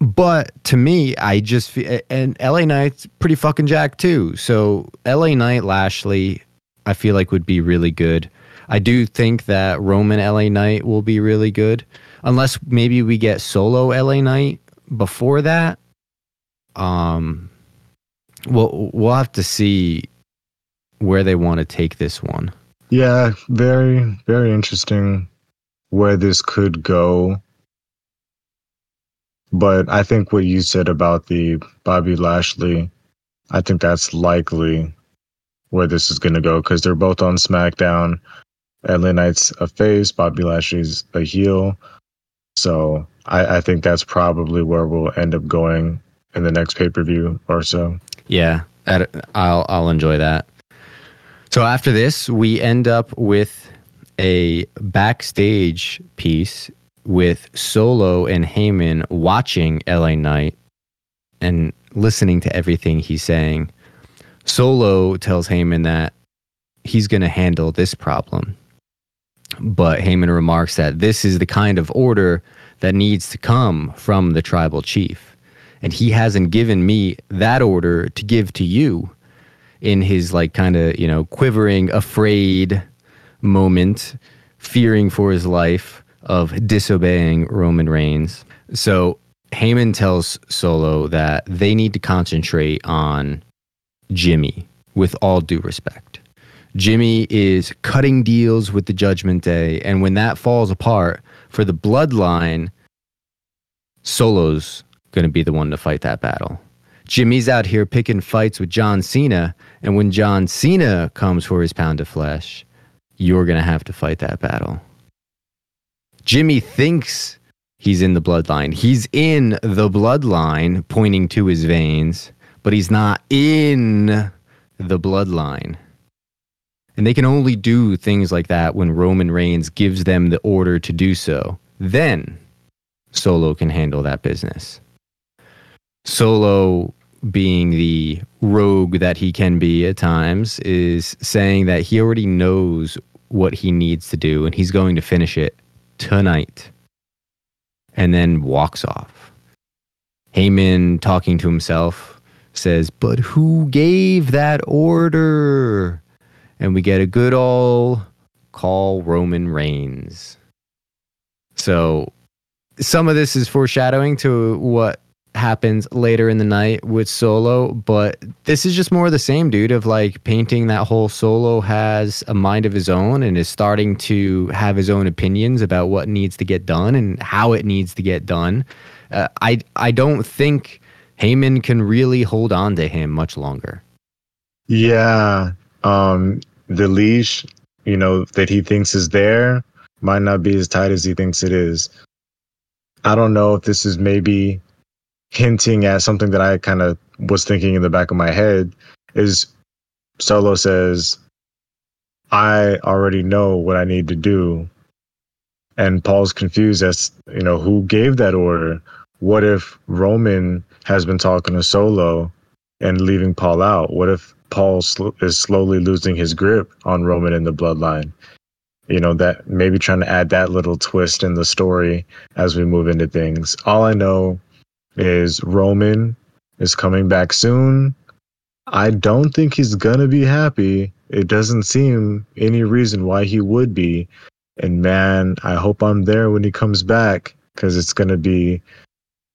but to me, I just feel, and LA Knight's pretty fucking jack too. So LA Knight Lashley, I feel like would be really good. I do think that Roman LA Knight will be really good, unless maybe we get solo LA Knight before that. Um, we'll we'll have to see where they want to take this one. Yeah, very, very interesting where this could go. But I think what you said about the Bobby Lashley, I think that's likely where this is going to go because they're both on SmackDown. LA Knight's a face, Bobby Lashley's a heel. So I, I think that's probably where we'll end up going in the next pay per view or so. Yeah, I'll I'll enjoy that. So after this, we end up with a backstage piece with Solo and Heyman watching LA Knight and listening to everything he's saying. Solo tells Heyman that he's going to handle this problem. But Heyman remarks that this is the kind of order that needs to come from the tribal chief. And he hasn't given me that order to give to you in his like kind of you know quivering, afraid moment, fearing for his life of disobeying Roman Reigns. So Heyman tells Solo that they need to concentrate on Jimmy with all due respect. Jimmy is cutting deals with the Judgment Day, and when that falls apart for the bloodline, Solo's going to be the one to fight that battle. Jimmy's out here picking fights with John Cena, and when John Cena comes for his pound of flesh, you're going to have to fight that battle. Jimmy thinks he's in the bloodline. He's in the bloodline, pointing to his veins, but he's not in the bloodline. And they can only do things like that when Roman Reigns gives them the order to do so. Then Solo can handle that business. Solo, being the rogue that he can be at times, is saying that he already knows what he needs to do and he's going to finish it tonight. And then walks off. Heyman, talking to himself, says, But who gave that order? And we get a good old call Roman Reigns. So some of this is foreshadowing to what happens later in the night with Solo, but this is just more the same, dude, of like painting that whole Solo has a mind of his own and is starting to have his own opinions about what needs to get done and how it needs to get done. Uh, I I don't think Heyman can really hold on to him much longer. Yeah, um, the leash, you know, that he thinks is there might not be as tight as he thinks it is. I don't know if this is maybe hinting at something that I kind of was thinking in the back of my head is Solo says, I already know what I need to do. And Paul's confused as, you know, who gave that order? What if Roman has been talking to Solo and leaving Paul out? What if Paul sl- is slowly losing his grip on Roman in the bloodline? You know, that maybe trying to add that little twist in the story as we move into things. All I know is Roman is coming back soon. I don't think he's gonna be happy. It doesn't seem any reason why he would be. And man, I hope I'm there when he comes back because it's gonna be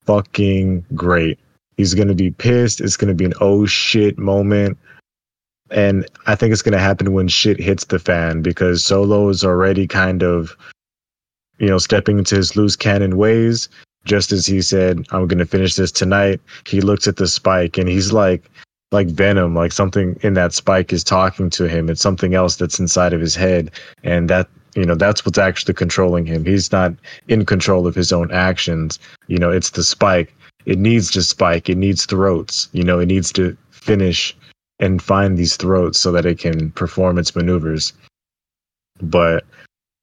fucking great. He's gonna be pissed. It's gonna be an oh shit moment. And I think it's gonna happen when shit hits the fan because Solo is already kind of, you know, stepping into his loose cannon ways just as he said, I'm going to finish this tonight, he looks at the spike and he's like, like Venom, like something in that spike is talking to him. It's something else that's inside of his head. And that, you know, that's what's actually controlling him. He's not in control of his own actions. You know, it's the spike. It needs to spike. It needs throats. You know, it needs to finish and find these throats so that it can perform its maneuvers. But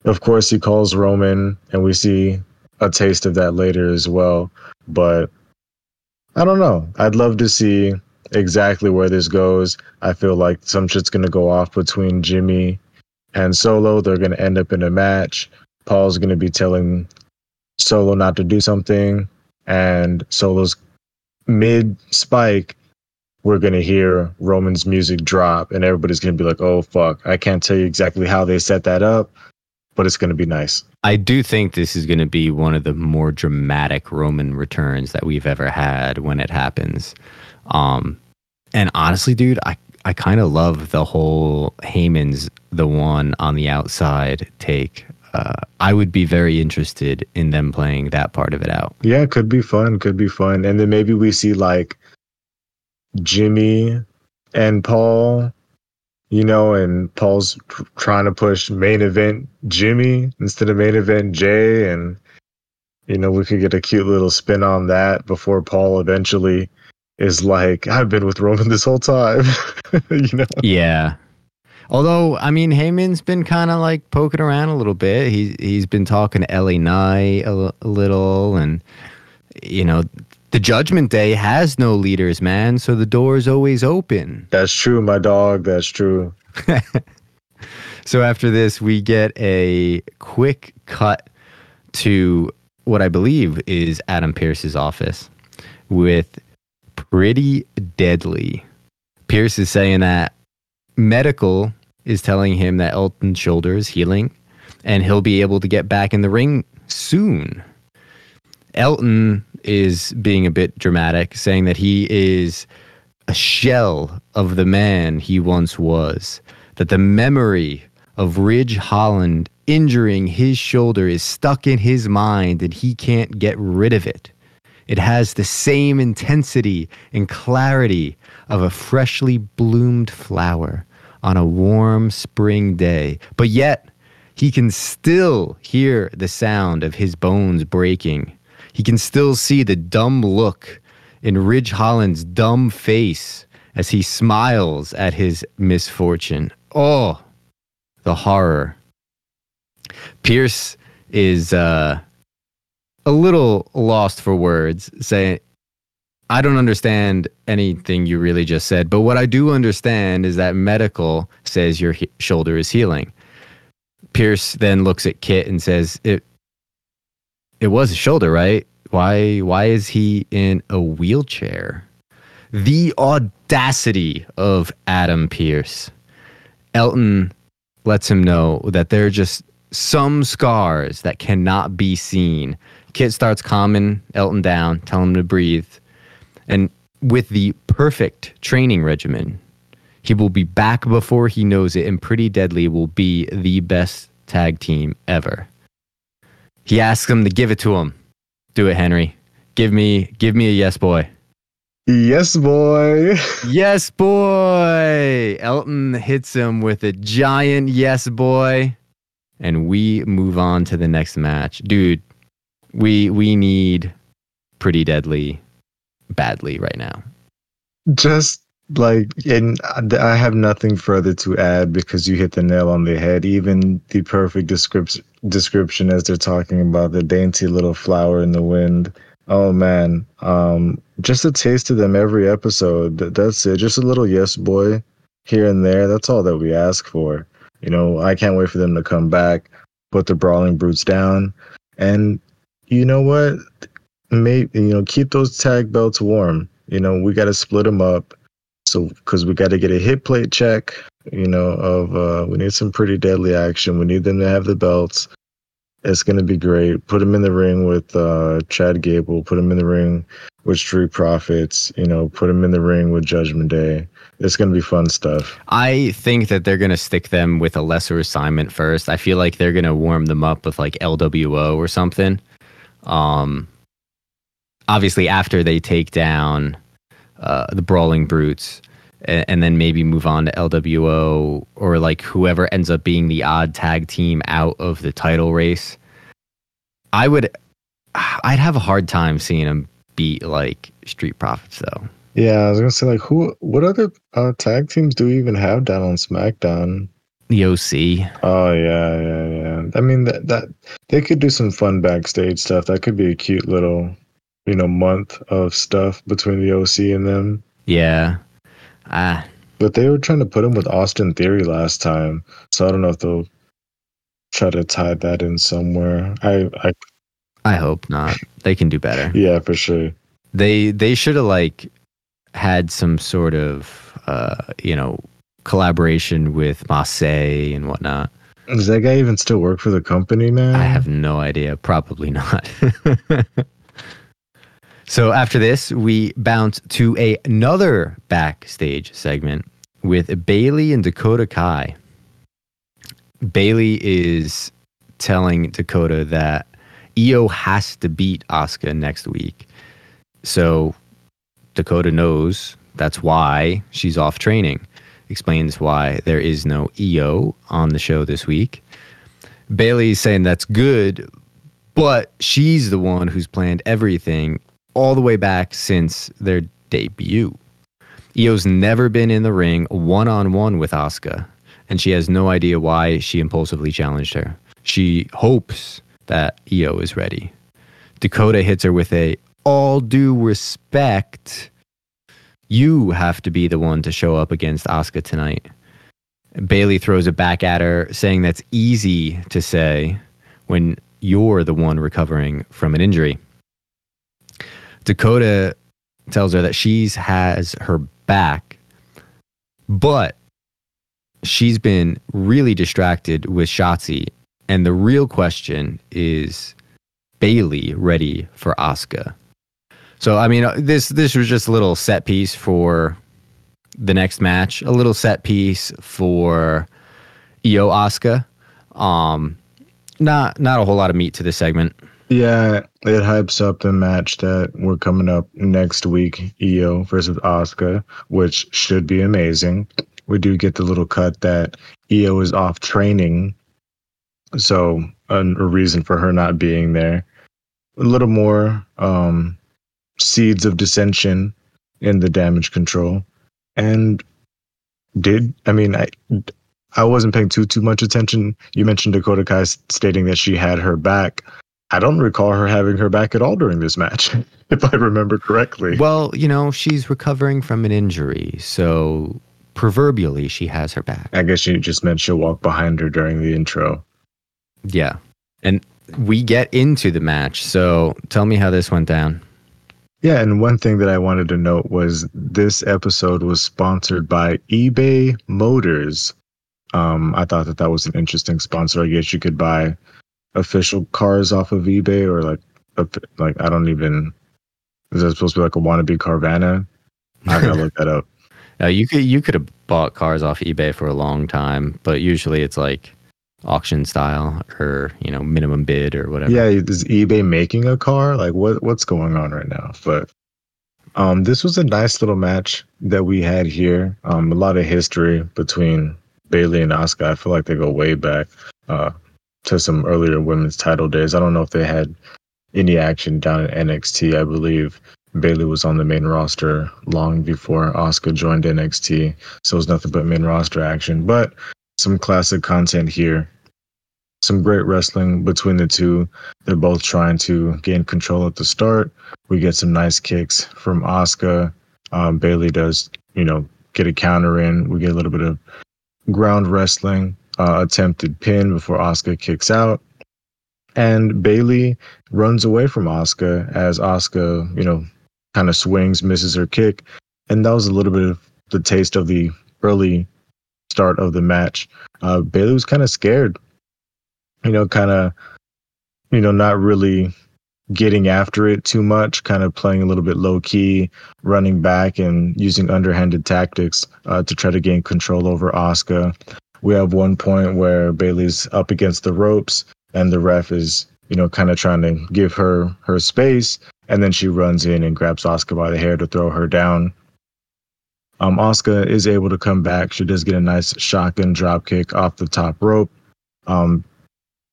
of course, he calls Roman, and we see a taste of that later as well. But I don't know. I'd love to see exactly where this goes. I feel like some shit's gonna go off between Jimmy and Solo. They're gonna end up in a match. Paul's gonna be telling Solo not to do something, and Solo's mid spike. We're gonna hear Roman's music drop, and everybody's gonna be like, "Oh fuck!" I can't tell you exactly how they set that up, but it's gonna be nice. I do think this is going to be one of the more dramatic Roman returns that we've ever had when it happens. Um, and honestly, dude, I, I kind of love the whole Heyman's the one on the outside take. Uh, I would be very interested in them playing that part of it out. Yeah, could be fun. Could be fun. And then maybe we see like Jimmy and Paul you know, and Paul's tr- trying to push main event Jimmy instead of main event Jey, and you know, we could get a cute little spin on that before Paul eventually is like, "I've been with Roman this whole time," you know? Yeah. Although, I mean, Heyman's been kind of like poking around a little bit. He's he's been talking to LA Knight a, a little, and you know, the judgment day has no leaders, man. So the door is always open. That's true, my dog. That's true. so after this, we get a quick cut to what I believe is Adam Pearce's office with Pretty Deadly. Pearce is saying that medical is telling him that Elton's shoulder is healing and he'll be able to get back in the ring soon. Elton is being a bit dramatic, saying that he is a shell of the man he once was, that the memory of Ridge Holland injuring his shoulder is stuck in his mind and he can't get rid of it. It has the same intensity and clarity of a freshly bloomed flower on a warm spring day, but yet he can still hear the sound of his bones breaking he can still see the dumb look in Ridge Holland's dumb face as he smiles at his misfortune. Oh, the horror. Pearce is uh, a little lost for words, saying, I don't understand anything you really just said, but what I do understand is that medical says your he- shoulder is healing. Pearce then looks at Kit and says, "It it was his shoulder, right? Why why is he in a wheelchair?" The audacity of Adam Pearce. Elton lets him know that there are just some scars that cannot be seen. Kit starts calming Elton down, telling him to breathe. And with the perfect training regimen, he will be back before he knows it, and Pretty Deadly will be the best tag team ever. He asks him to give it to him. Do it, Henry. Give me, give me a yes, boy. Yes, boy. Yes, boy. Elton hits him with a giant yes, boy, and we move on to the next match, dude. We we need Pretty Deadly badly right now. Just like, and I have nothing further to add because you hit the nail on the head. Even the perfect description description as they're talking about the dainty little flower in the wind. Oh man, um, just a taste of them every episode. That's it. Just a little yes boy here and there. That's all that we ask for. You know, I can't wait for them to come back, put the brawling brutes down, and you know what? Maybe you know, keep those tag belts warm. You know, we got to split them up. So, because we got to get a hit plate check, you know, of uh, we need some pretty deadly action. We need them to have the belts. It's gonna be great. Put him in the ring with uh, Chad Gable. Put him in the ring with Street Profits. You know, put him in the ring with Judgment Day. It's gonna be fun stuff. I think that they're gonna stick them with a lesser assignment first. I feel like they're gonna warm them up with like LWO or something. Um, obviously after they take down uh, the Brawling Brutes, and, and, then maybe move on to LWO or like whoever ends up being the odd tag team out of the title race. I would, I'd have a hard time seeing them beat like Street Profits though. Yeah, I was gonna say like who, what other uh, tag teams do we even have down on SmackDown? The OC. Oh yeah, yeah, yeah. I mean that that they could do some fun backstage stuff. That could be a cute little you know month of stuff between the OC and them. Yeah. Ah. But they were trying to put him with Austin Theory last time, so I don't know if they'll try to tie that in somewhere. I I I hope not. They can do better. Yeah, for sure. They they should have like had some sort of uh, you know collaboration with Marseille and whatnot. Does that guy even still work for the company, man? I have no idea. Probably not. So after this, we bounce to a, another backstage segment with Bayley and Dakota Kai. Bayley is telling Dakota that Io has to beat Asuka next week. So Dakota knows that's why she's off training. Explains why there is no Io on the show this week. Bayley's saying that's good, but she's the one who's planned everything all the way back since their debut. Io's never been in the ring one on one with Asuka, and she has no idea why she impulsively challenged her. She hopes that Io is ready. Dakota hits her with a all due respect. You have to be the one to show up against Asuka tonight. Bayley throws it back at her, saying that's easy to say when you're the one recovering from an injury. Dakota tells her that she's has her back, but she's been really distracted with Shotzi. And the real question is Bayley ready for Asuka? So I mean, uh, this this was just a little set piece for the next match, a little set piece for Io Asuka. Um, not not a whole lot of meat to this segment. Yeah, it hypes up the match that we're coming up next week, Io versus Asuka, which should be amazing. We do get the little cut that Io is off training, so a, a reason for her not being there. A little more um, seeds of dissension in the damage control, and did I mean I I wasn't paying too too much attention. You mentioned Dakota Kai stating that she had her back. I don't recall her having her back at all during this match, if I remember correctly. Well, you know, she's recovering from an injury, so proverbially she has her back. I guess you just meant she'll walk behind her during the intro. Yeah. And we get into the match. So tell me how this went down. Yeah, and one thing that I wanted to note was this episode was sponsored by eBay Motors. Um, I thought that that was an interesting sponsor. I guess you could buy official cars off of eBay or like a, like I don't even is that supposed to be like a wannabe Carvana? I gotta look that up. Now you could you could have bought cars off eBay for a long time, but usually it's like auction style or you know minimum bid or whatever. Yeah, is eBay making a car? Like what what's going on right now? But um, this was a nice little match that we had here. Um, a lot of history between Bayley and Asuka. I feel like they go way back uh, to some earlier women's title days. I don't know if they had any action down at NXT. I believe Bayley was on the main roster long before Asuka joined NXT, so it was nothing but main roster action. But some classic content here. Some great wrestling between the two. They're both trying to gain control at the start. We get some nice kicks from Asuka. Um, Bayley does, you know, get a counter in. We get a little bit of ground wrestling, uh, attempted pin before Asuka kicks out. And Bayley runs away from Asuka as Asuka, you know, kind of swings, misses her kick. And that was a little bit of the taste of the early start of the match. Uh, Bayley was kind of scared, you know, kind of, you know, not really getting after it too much, kind of playing a little bit low key, running back and using underhanded tactics uh, to try to gain control over Asuka. We have one point where Bayley's up against the ropes and the ref is, you know, kind of trying to give her her space, and then she runs in and grabs Asuka by the hair to throw her down. Um, Asuka is able to come back. She does get a nice shotgun drop kick off the top rope. Um,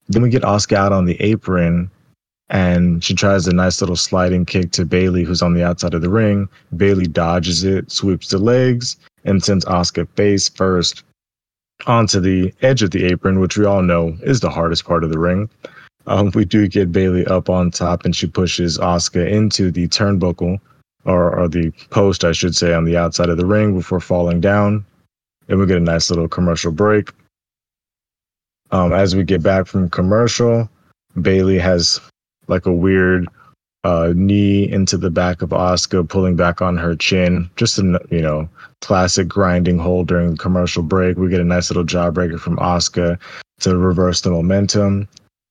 then we get Asuka out on the apron, and she tries a nice little sliding kick to Bayley, who's on the outside of the ring. Bayley dodges it, sweeps the legs, and sends Asuka face first onto the edge of the apron, which we all know is the hardest part of the ring. Um, we do get Bayley up on top, and she pushes Asuka into the turnbuckle, or, or the post, I should say, on the outside of the ring before falling down. And we get a nice little commercial break. Um, as we get back from commercial, Bayley has like a weird uh, knee into the back of Asuka, pulling back on her chin. Just a you know classic grinding hold during the commercial break. We get a nice little jawbreaker from Asuka to reverse the momentum.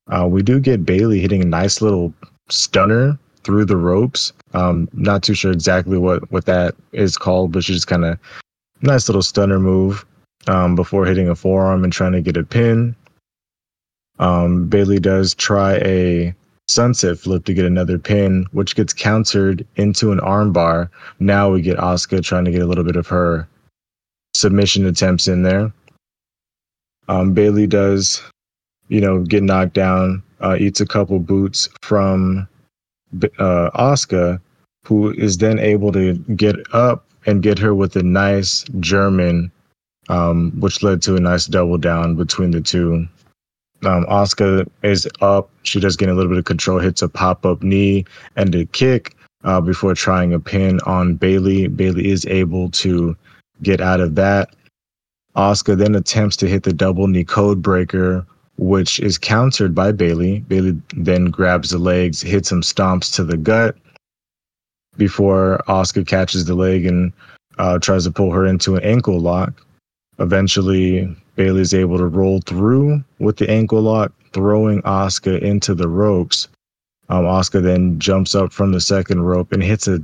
Uh, we do get Bayley hitting a nice little stunner through the ropes. Um, not too sure exactly what what that is called, but she just kind of nice little stunner move um, before hitting a forearm and trying to get a pin. Um, Bayley does try a sunset flip to get another pin, which gets countered into an armbar. Now we get Asuka trying to get a little bit of her submission attempts in there. Um, Bayley does, you know, get knocked down, uh, eats a couple boots from uh, Asuka, who is then able to get up and get her with a nice German, um, which led to a nice double down between the two. Um, Asuka is up. She does get a little bit of control, hits a pop up knee and a kick uh, before trying a pin on Bayley. Bayley is able to get out of that. Asuka then attempts to hit the double knee code breaker, which is countered by Bayley. Bayley then grabs the legs, hits some stomps to the gut before Asuka catches the leg and uh, tries to pull her into an ankle lock. Eventually, Bayley's able to roll through with the ankle lock, throwing Asuka into the ropes. Um, Asuka then jumps up from the second rope and hits a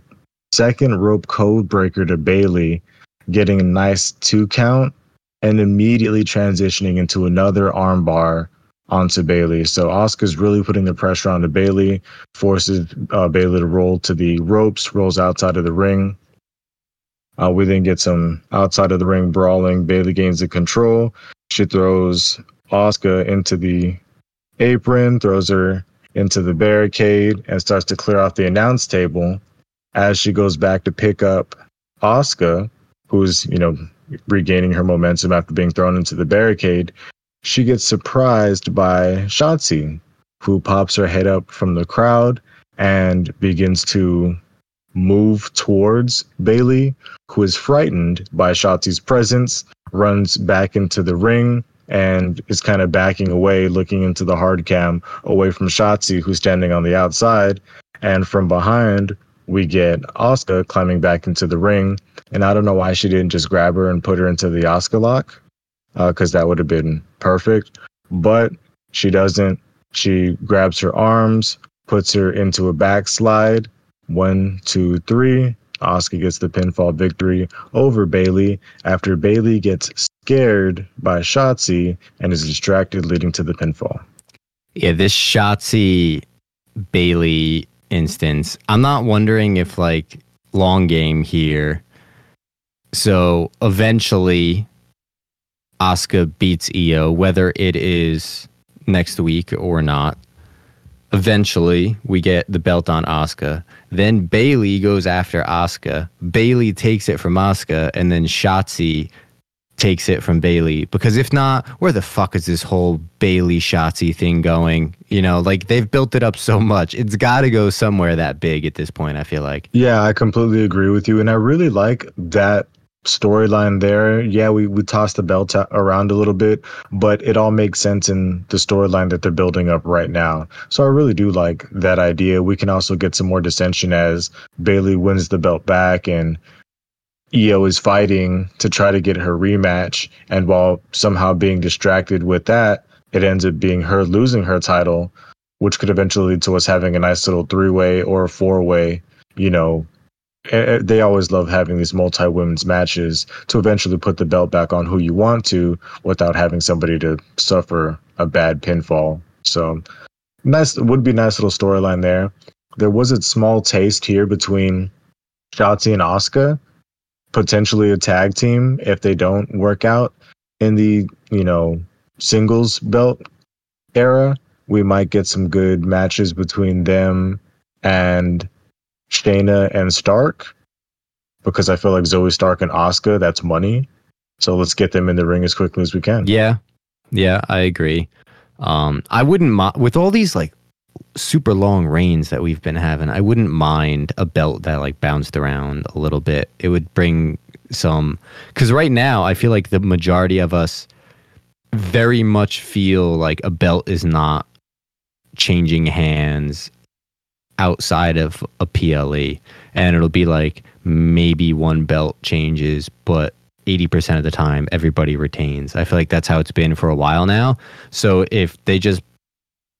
second rope code breaker to Bayley, getting a nice two count and immediately transitioning into another armbar onto Bayley. So Asuka's really putting the pressure onto Bayley, forces uh, Bayley to roll to the ropes, rolls outside of the ring. Uh, we then get some outside of the ring brawling. Bayley gains the control. She throws Asuka into the apron, throws her into the barricade, and starts to clear off the announce table. As she goes back to pick up Asuka, who's you know regaining her momentum after being thrown into the barricade, she gets surprised by Shotzi, who pops her head up from the crowd and begins to move towards Bayley, who is frightened by Shotzi's presence, runs back into the ring and is kind of backing away, looking into the hard cam away from Shotzi, who's standing on the outside. And from behind, we get Asuka climbing back into the ring. And I don't know why she didn't just grab her and put her into the Asuka lock, because uh, that would have been perfect. But she doesn't. She grabs her arms, puts her into a backslide. One, two, three. Asuka gets the pinfall victory over Bayley after Bayley gets scared by Shotzi and is distracted, leading to the pinfall. Yeah, this Shotzi Bayley instance, I'm not wondering if like long game here. So eventually, Asuka beats Io, whether it is next week or not. Eventually, we get the belt on Asuka. Then Bayley goes after Asuka. Bayley takes it from Asuka, and then Shotzi takes it from Bayley. Because if not, where the fuck is this whole Bayley Shotzi thing going? You know, like they've built it up so much. It's got to go somewhere that big at this point, I feel like. Yeah, I completely agree with you. And I really like that storyline there. Yeah, we, we tossed the belt around a little bit, but it all makes sense in the storyline that they're building up right now. So I really do like that idea. We can also get some more dissension as Bayley wins the belt back and Io is fighting to try to get her rematch. And while somehow being distracted with that, it ends up being her losing her title, which could eventually lead to us having a nice little three way or four way, you know, they always love having these multi women's matches to eventually put the belt back on who you want to without having somebody to suffer a bad pinfall. So nice would be a nice little storyline there. There was a small taste here between Shotzi and Asuka, potentially a tag team if they don't work out in the, you know, singles belt era. We might get some good matches between them and Shayna and Stark because I feel like Zoey Stark and Asuka that's money. So let's get them in the ring as quickly as we can. Yeah. Yeah, I agree. Um, I wouldn't with all these like super long reigns that we've been having. I wouldn't mind a belt that like bounced around a little bit. It would bring some because right now I feel like the majority of us very much feel like a belt is not changing hands outside of a PLE, and it'll be like maybe one belt changes, but 80% of the time everybody retains. I feel like that's how it's been for a while now. So if they just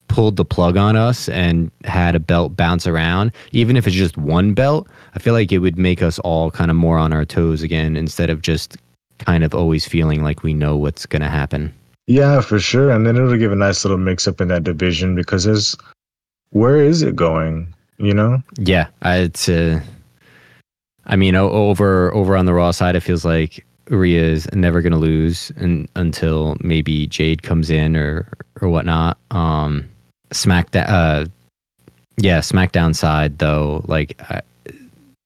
pulled the plug on us and had a belt bounce around, even if it's just one belt, I feel like it would make us all kind of more on our toes again instead of just kind of always feeling like we know what's going to happen. Yeah, for sure. And then it'll give a nice little mix up in that division because there's where is it going? You know? Yeah, it's. Uh, I mean, over over on the Raw side, it feels like Rhea is never going to lose and, until maybe Jade comes in or or whatnot. Um, SmackDown, uh, yeah, SmackDown side though, like uh,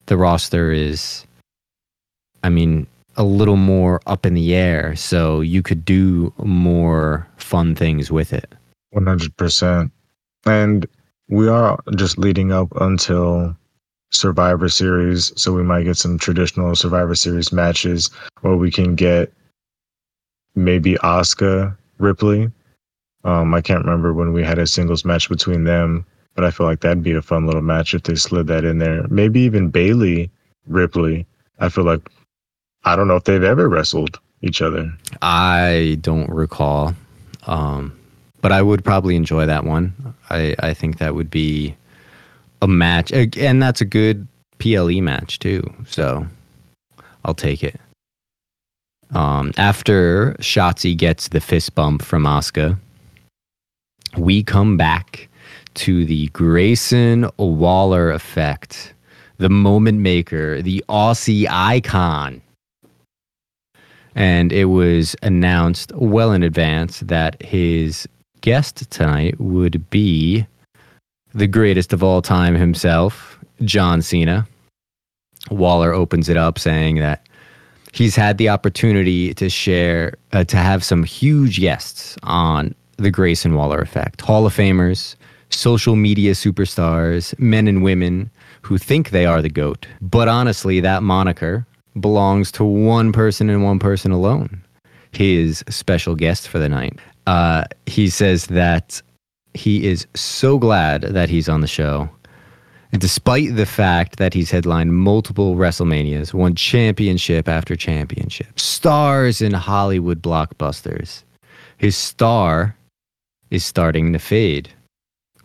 the roster is, I mean, a little more up in the air, so you could do more fun things with it. One hundred percent, and we are just leading up until Survivor Series, so we might get some traditional Survivor Series matches where we can get maybe Asuka Ripley. Um, I can't remember when we had a singles match between them, but I feel like that'd be a fun little match if they slid that in there. Maybe even Bayley Ripley. I feel like I don't know if they've ever wrestled each other. I don't recall. Um, but I would probably enjoy that one. I, I think that would be a match, and that's a good PLE match too. So I'll take it. Um, after Shotzi gets the fist bump from Asuka, we come back to the Grayson Waller effect, the moment maker, the Aussie icon. And it was announced well in advance that his guest tonight would be the greatest of all time himself, John Cena. Waller opens it up saying that he's had the opportunity to share, uh, to have some huge guests on the Grayson Waller effect. Hall of Famers, social media superstars, men and women who think they are the GOAT. But honestly, that moniker belongs to one person and one person alone his special guest for the night. Uh, he says that he is so glad that he's on the show. Despite the fact that he's headlined multiple WrestleManias, won championship after championship, stars in Hollywood blockbusters, his star is starting to fade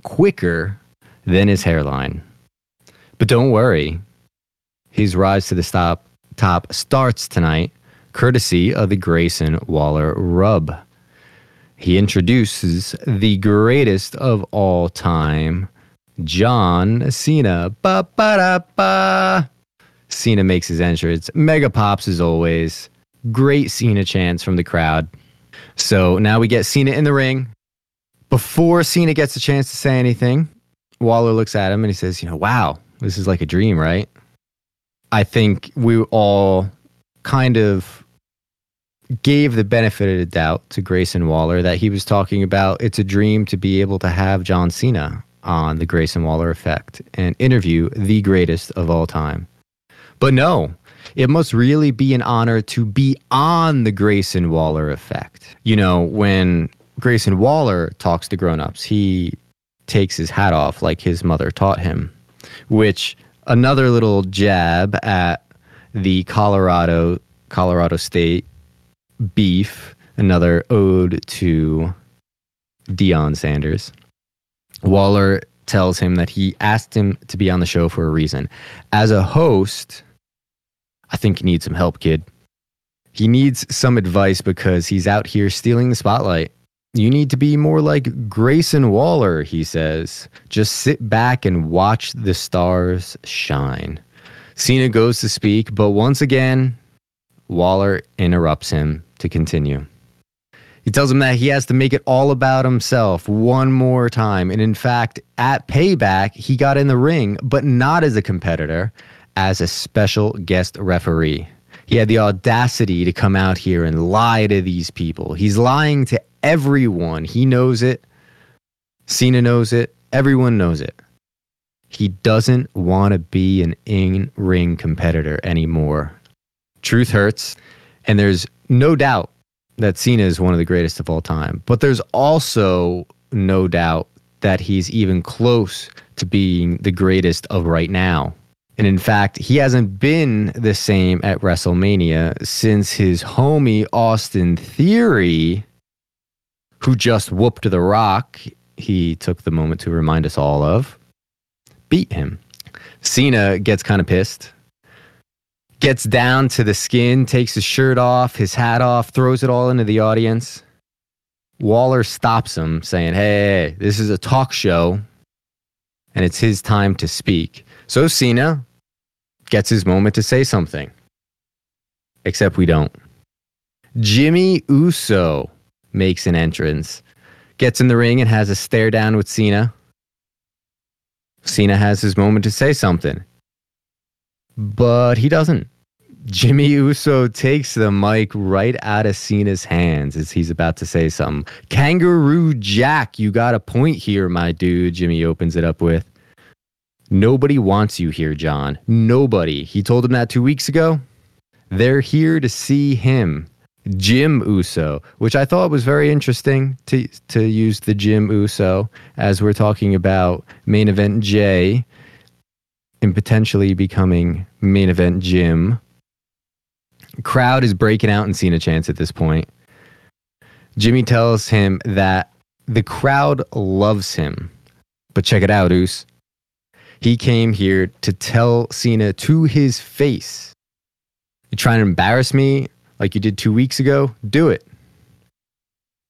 quicker than his hairline. But don't worry, his rise to the top, top starts tonight, courtesy of the Grayson Waller rub. He introduces the greatest of all time, John Cena. Ba ba da ba. Cena makes his entrance. Mega pops as always. Great Cena chants from the crowd. So now we get Cena in the ring. Before Cena gets a chance to say anything, Waller looks at him and he says, You know, wow, this is like a dream, right? I think we all kind of gave the benefit of the doubt to Grayson Waller that he was talking about it's a dream to be able to have John Cena on the Grayson Waller effect and interview the greatest of all time. But no, it must really be an honor to be on the Grayson Waller effect. You know, when Grayson Waller talks to grown-ups, he takes his hat off like his mother taught him, which another little jab at the Colorado Colorado State beef, another ode to Deion Sanders. Waller tells him that he asked him to be on the show for a reason. As a host, I think you need some help, kid. He needs some advice because he's out here stealing the spotlight. You need to be more like Grayson Waller, he says. Just sit back and watch the stars shine. Cena goes to speak, but once again, Waller interrupts him to continue. He tells him that he has to make it all about himself one more time. And in fact, at Payback, he got in the ring, but not as a competitor, as a special guest referee. He had the audacity to come out here and lie to these people. He's lying to everyone. He knows it. Cena knows it. Everyone knows it. He doesn't want to be an in ring competitor anymore. Truth hurts. And there's no doubt that Cena is one of the greatest of all time. But there's also no doubt that he's even close to being the greatest of right now. And in fact, he hasn't been the same at WrestleMania since his homie Austin Theory, who just whooped The Rock, he took the moment to remind us all of, beat him. Cena gets kind of pissed gets down to the skin, takes his shirt off, his hat off, throws it all into the audience. Waller stops him, saying, Hey, this is a talk show, and it's his time to speak. So Cena gets his moment to say something. Except we don't. Jimmy Uso makes an entrance, gets in the ring, and has a stare down with Cena. Cena has his moment to say something but he doesn't. Jimmy Uso takes the mic right out of Cena's hands as he's about to say something. Kangaroo Jack, you got a point here, my dude. Jimmy opens it up with. Nobody wants you here, John. Nobody. He told him that two weeks ago. They're here to see him. Jim Uso, which I thought was very interesting to to use the Jim Uso as we're talking about main event Jey and potentially becoming main event Jim. Crowd is breaking out in Cena chance at this point. Jimmy tells him that the crowd loves him. But check it out, Oos. He came here to tell Cena to his face. You trying to embarrass me like you did two weeks ago? Do it.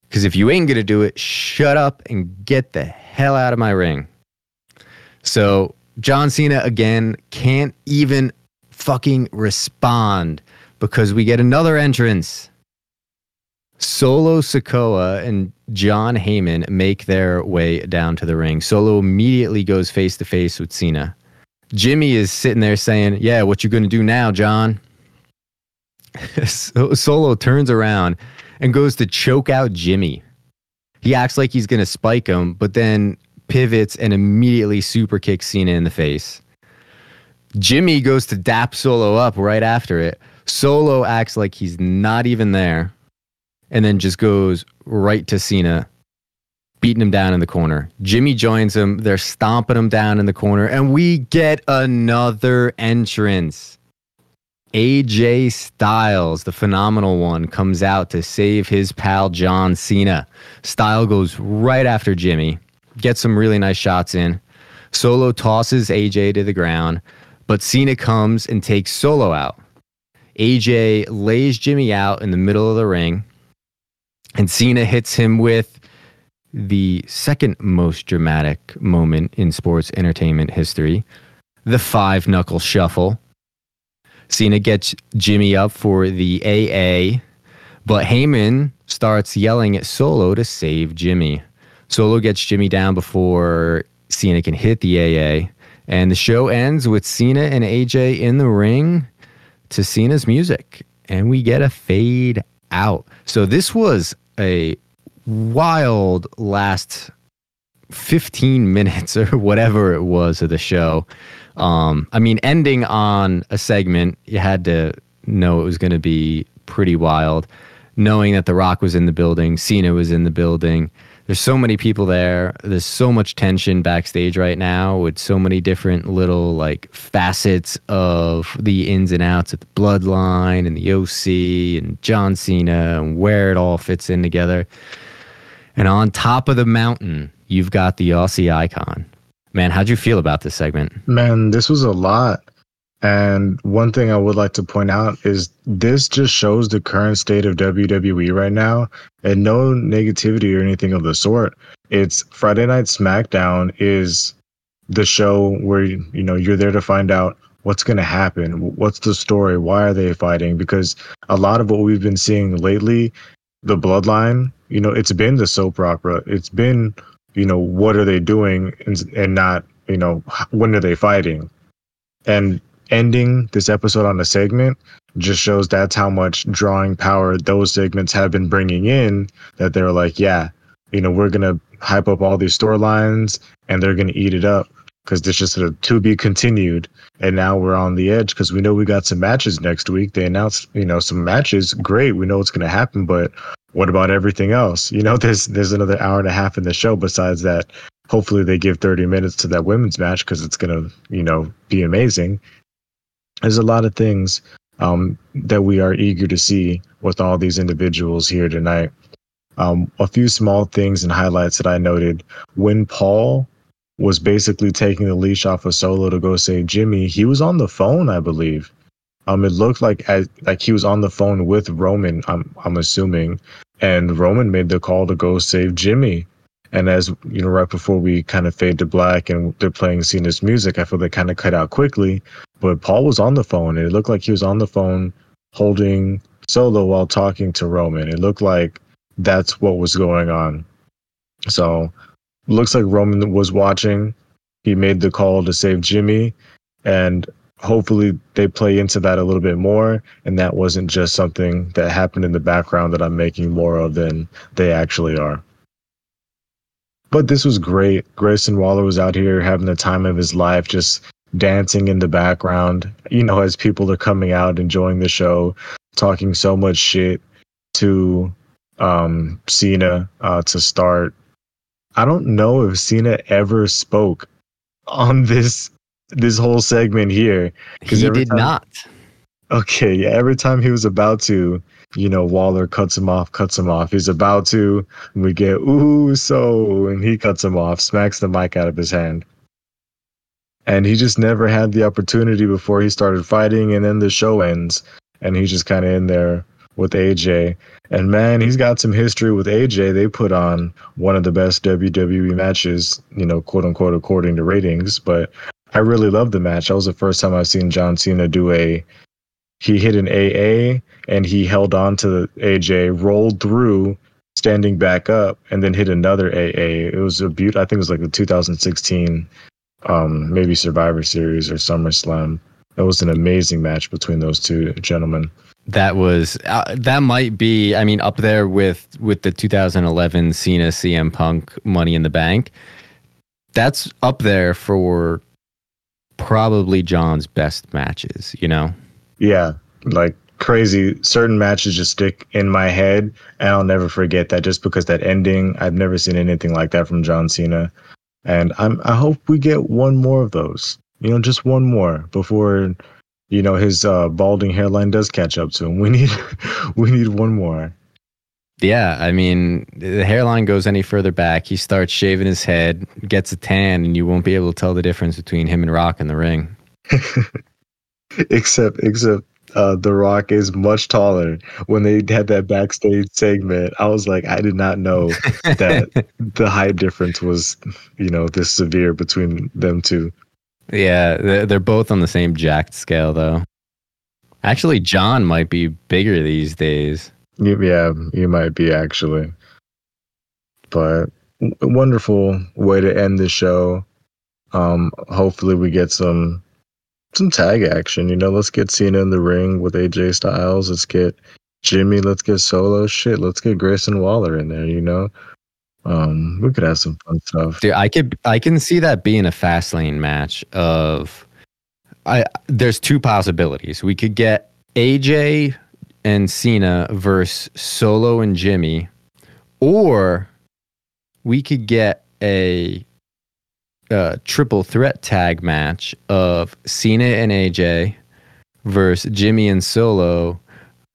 Because if you ain't going to do it, shut up and get the hell out of my ring. So John Cena again can't even fucking respond because we get another entrance. Solo Sikoa and John Heyman make their way down to the ring. Solo immediately goes face to face with Cena. Jimmy is sitting there saying, Yeah, what you gonna do now, John? Solo turns around and goes to choke out Jimmy. He acts like he's going to spike him, but then pivots and immediately super kicks Cena in the face. Jimmy goes to dap Solo up right after it. Solo acts like he's not even there and then just goes right to Cena, beating him down in the corner. Jimmy joins him. They're stomping him down in the corner, and we get another entrance. AJ Styles, the phenomenal one, comes out to save his pal John Cena. Style goes right after Jimmy, gets some really nice shots in. Solo tosses AJ to the ground, but Cena comes and takes Solo out. AJ lays Jimmy out in the middle of the ring, and Cena hits him with the second most dramatic moment in sports entertainment history the five knuckle shuffle. Cena gets Jimmy up for the AA, but Heyman starts yelling at Solo to save Jimmy. Solo gets Jimmy down before Cena can hit the AA, and the show ends with Cena and AJ in the ring to Cena's music, and we get a fade out. So this was a wild last 15 minutes or whatever it was of the show. Um, I mean, ending on a segment, you had to know it was going to be pretty wild. Knowing that The Rock was in the building, Cena was in the building. There's so many people there. There's so much tension backstage right now with so many different little like facets of the ins and outs of the bloodline and the OC and John Cena and where it all fits in together. And on top of the mountain, you've got the Aussie icon. Man, how'd you feel about this segment? Man, this was a lot. And one thing I would like to point out is this just shows the current state of WWE right now and no negativity or anything of the sort. It's Friday Night SmackDown is the show where you know you're there to find out what's going to happen, what's the story, why are they fighting because a lot of what we've been seeing lately, the bloodline, you know, it's been the soap opera. It's been, you know, what are they doing and, and not, you know, when are they fighting? And ending this episode on a segment just shows that's how much drawing power those segments have been bringing in that they're like yeah you know we're gonna hype up all these storylines and they're gonna eat it up because this just a to be continued. And now we're on the edge because we know we got some matches next week. They announced you know some matches. Great we know what's gonna happen but what about everything else? You know there's there's another hour and a half in the show besides that. Hopefully they give 30 minutes to that women's match because it's gonna you know be amazing there's a lot of things um, that we are eager to see with all these individuals here tonight. Um, a few small things and highlights that I noted when Paul was basically taking the leash off of Solo to go save Jimmy. He was on the phone, I believe. Um, it looked like as, like he was on the phone with Roman. I'm I'm assuming, and Roman made the call to go save Jimmy. And as you know, right before we kind of fade to black and they're playing Cena's music, I feel they kind of cut out quickly. But Paul was on the phone, and it looked like he was on the phone holding Solo while talking to Roman. It looked like that's what was going on. So, looks like Roman was watching. He made the call to save Jimmy, and hopefully they play into that a little bit more. And that wasn't just something that happened in the background that I'm making more of than they actually are. But this was great. Grayson Waller was out here having the time of his life, just dancing in the background, you know, as people are coming out, enjoying the show, talking so much shit to um, Cena uh, to start. I don't know if Cena ever spoke on this this whole segment here. Because he did time, not. Okay, yeah, every time he was about to, you know, Waller cuts him off, cuts him off. He's about to, we get, ooh, so, and he cuts him off, smacks the mic out of his hand. And he just never had the opportunity before he started fighting, and then the show ends, and he's just kind of in there with AJ. And man, he's got some history with AJ. They put on one of the best WWE matches, you know, quote unquote, according to ratings. But I really loved the match. That was the first time I've seen John Cena do a he hit an AA and he held on to AJ, rolled through, standing back up, and then hit another AA. It was a beaut. I think it was like the 2016, um, maybe Survivor Series or SummerSlam. That was an amazing match between those two gentlemen. that was uh, that might be I mean up there with with the 2011 Cena CM Punk Money in the Bank. That's up there for probably John's best matches, you know. Yeah, like crazy. Certain matches just stick in my head, and I'll never forget that. Just because that ending, I've never seen anything like that from John Cena, and I'm I hope we get one more of those. You know, just one more before you know his uh, balding hairline does catch up to him. We need we need one more. Yeah, I mean, the hairline goes any further back, he starts shaving his head, gets a tan, and you won't be able to tell the difference between him and Rock in the ring. except, except uh, The Rock is much taller. When they had that backstage segment, I was like, I did not know that the height difference was, you know, this severe between them two. Yeah, they're, both on the same jacked scale, though. Actually, John might be bigger these days. Yeah, you might be actually. But wonderful way to end the show. Um, hopefully we get some some tag action. You know, let's get Cena in the ring with AJ Styles. Let's get Jimmy. Let's get Solo. Shit, let's get Grayson Waller in there. You know, um, we could have some fun stuff. Dude, I could I can see that being a Fastlane match of I there's two possibilities. We could get AJ and Cena versus Solo and Jimmy, or we could get a, a triple threat tag match of Cena and AJ versus Jimmy and Solo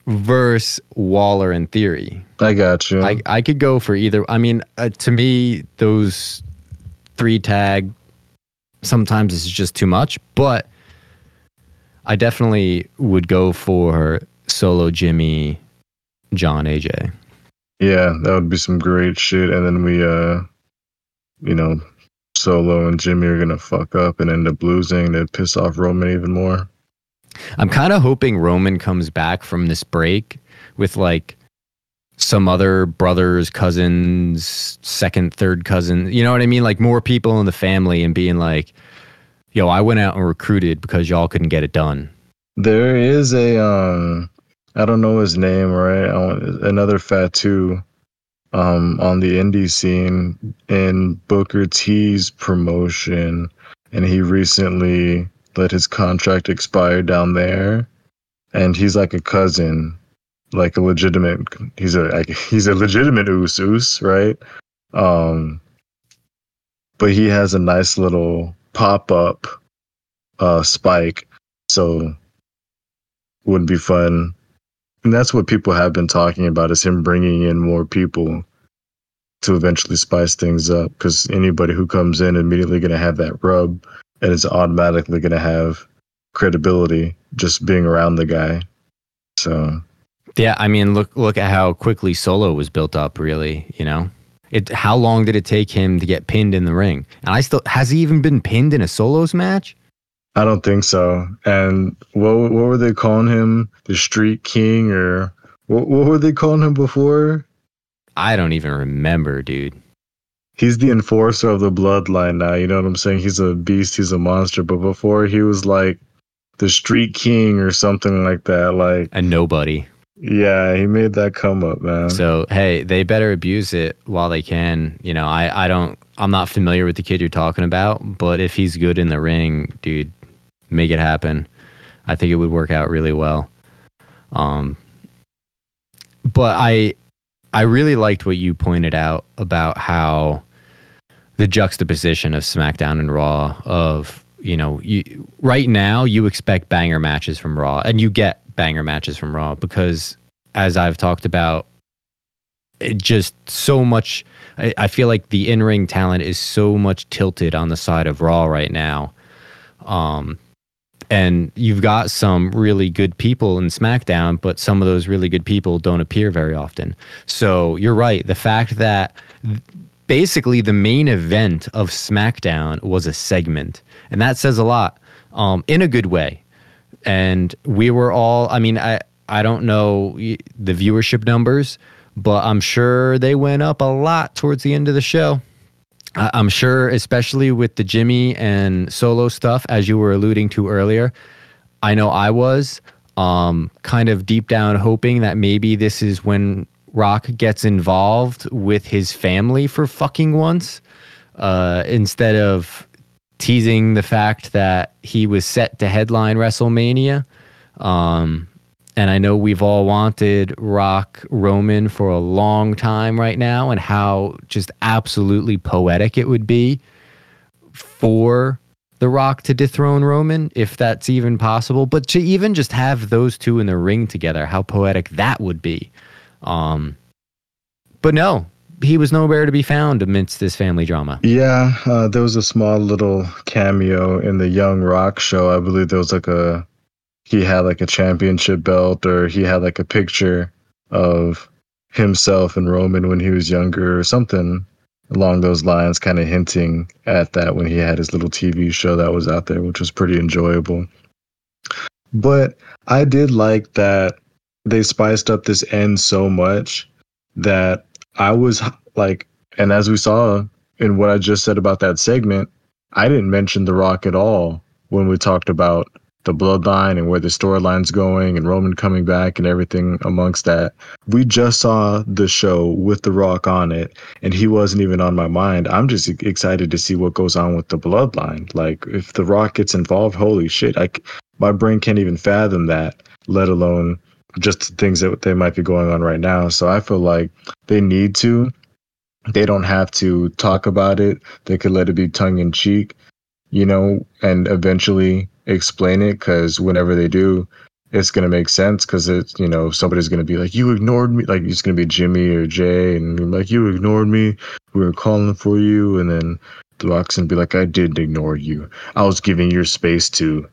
versus Waller and Theory. I got you. I, I could go for either. I mean, uh, to me, those three tag sometimes is just too much, but I definitely would go for Solo Jimmy, John AJ. Yeah, that would be some great shit. And then we, uh, you know, Solo and Jimmy are gonna fuck up and end up losing to piss off Roman even more. I'm kind of hoping Roman comes back from this break with like some other brothers, cousins, second, third cousin. You know what I mean? Like more people in the family and being like, yo, I went out and recruited because y'all couldn't get it done. There is a um I don't know his name, right? Another Fatu um on the indie scene in Booker T's promotion and he recently let his contract expire down there and he's like a cousin like a legitimate he's a like, he's a legitimate Us Us, right? Um but he has a nice little pop-up uh spike so would be fun. And that's what people have been talking about is him bringing in more people to eventually spice things up because anybody who comes in immediately going to have that rub and is automatically going to have credibility just being around the guy. So yeah, I mean look look at how quickly Solo was built up really, you know. It how long did it take him to get pinned in the ring? And I still has he even been pinned in a solos match? I don't think so. And what what were they calling him? The Street King or what what were they calling him before? I don't even remember, dude. He's the enforcer of the bloodline now, you know what I'm saying? He's a beast, he's a monster, but before he was like the Street King or something like that, like a nobody. Yeah, he made that come up, man. So hey, they better abuse it while they can. You know, I, I don't I'm not familiar with the kid you're talking about, but if he's good in the ring, dude, make it happen. I think it would work out really well. Um, but I I really liked what you pointed out about how the juxtaposition of SmackDown and Raw of you know you, right now you expect banger matches from Raw and you get banger matches from Raw because as I've talked about it just so much I, I feel like the in-ring talent is so much tilted on the side of Raw right now. Um, and you've got some really good people in SmackDown, but some of those really good people don't appear very often. So you're right. The fact that basically the main event of SmackDown was a segment, and that says a lot um, in a good way. And we were all, I mean, I, I don't know the viewership numbers, but I'm sure they went up a lot towards the end of the show. I'm sure, especially with the Jimmy and solo stuff, as you were alluding to earlier, I know I was. Um, kind of deep down hoping that maybe this is when Rock gets involved with his family for fucking once, uh, instead of teasing the fact that he was set to headline WrestleMania. Um, and I know we've all wanted Rock Roman for a long time right now, and how just absolutely poetic it would be for The Rock to dethrone Roman, if that's even possible. But to even just have those two in the ring together, how poetic that would be. Um, but no, he was nowhere to be found amidst this family drama. Yeah, uh, there was a small little cameo in the Young Rock show. I believe there was like a he had like a championship belt or he had like a picture of himself and Roman when he was younger or something along those lines, kind of hinting at that when he had his little TV show that was out there, which was pretty enjoyable. But I did like that they spiced up this end so much that I was like, and as we saw in what I just said about that segment, I didn't mention The Rock at all when we talked about the bloodline and where the storyline's going and Roman coming back and everything amongst that. We just saw the show with The Rock on it and he wasn't even on my mind. I'm just excited to see what goes on with the bloodline. Like if The Rock gets involved, holy shit, I, my brain can't even fathom that, let alone just things that they might be going on right now. So I feel like they need to. They don't have to talk about it. They could let it be tongue in cheek, you know, and eventually explain it because whenever they do, it's going to make sense because it's, you know, somebody's going to be like, you ignored me. Like it's going to be Jimmy or Jey and like, you ignored me. We were calling for you. And then the Rock's and be like, I didn't ignore you. I was giving your space to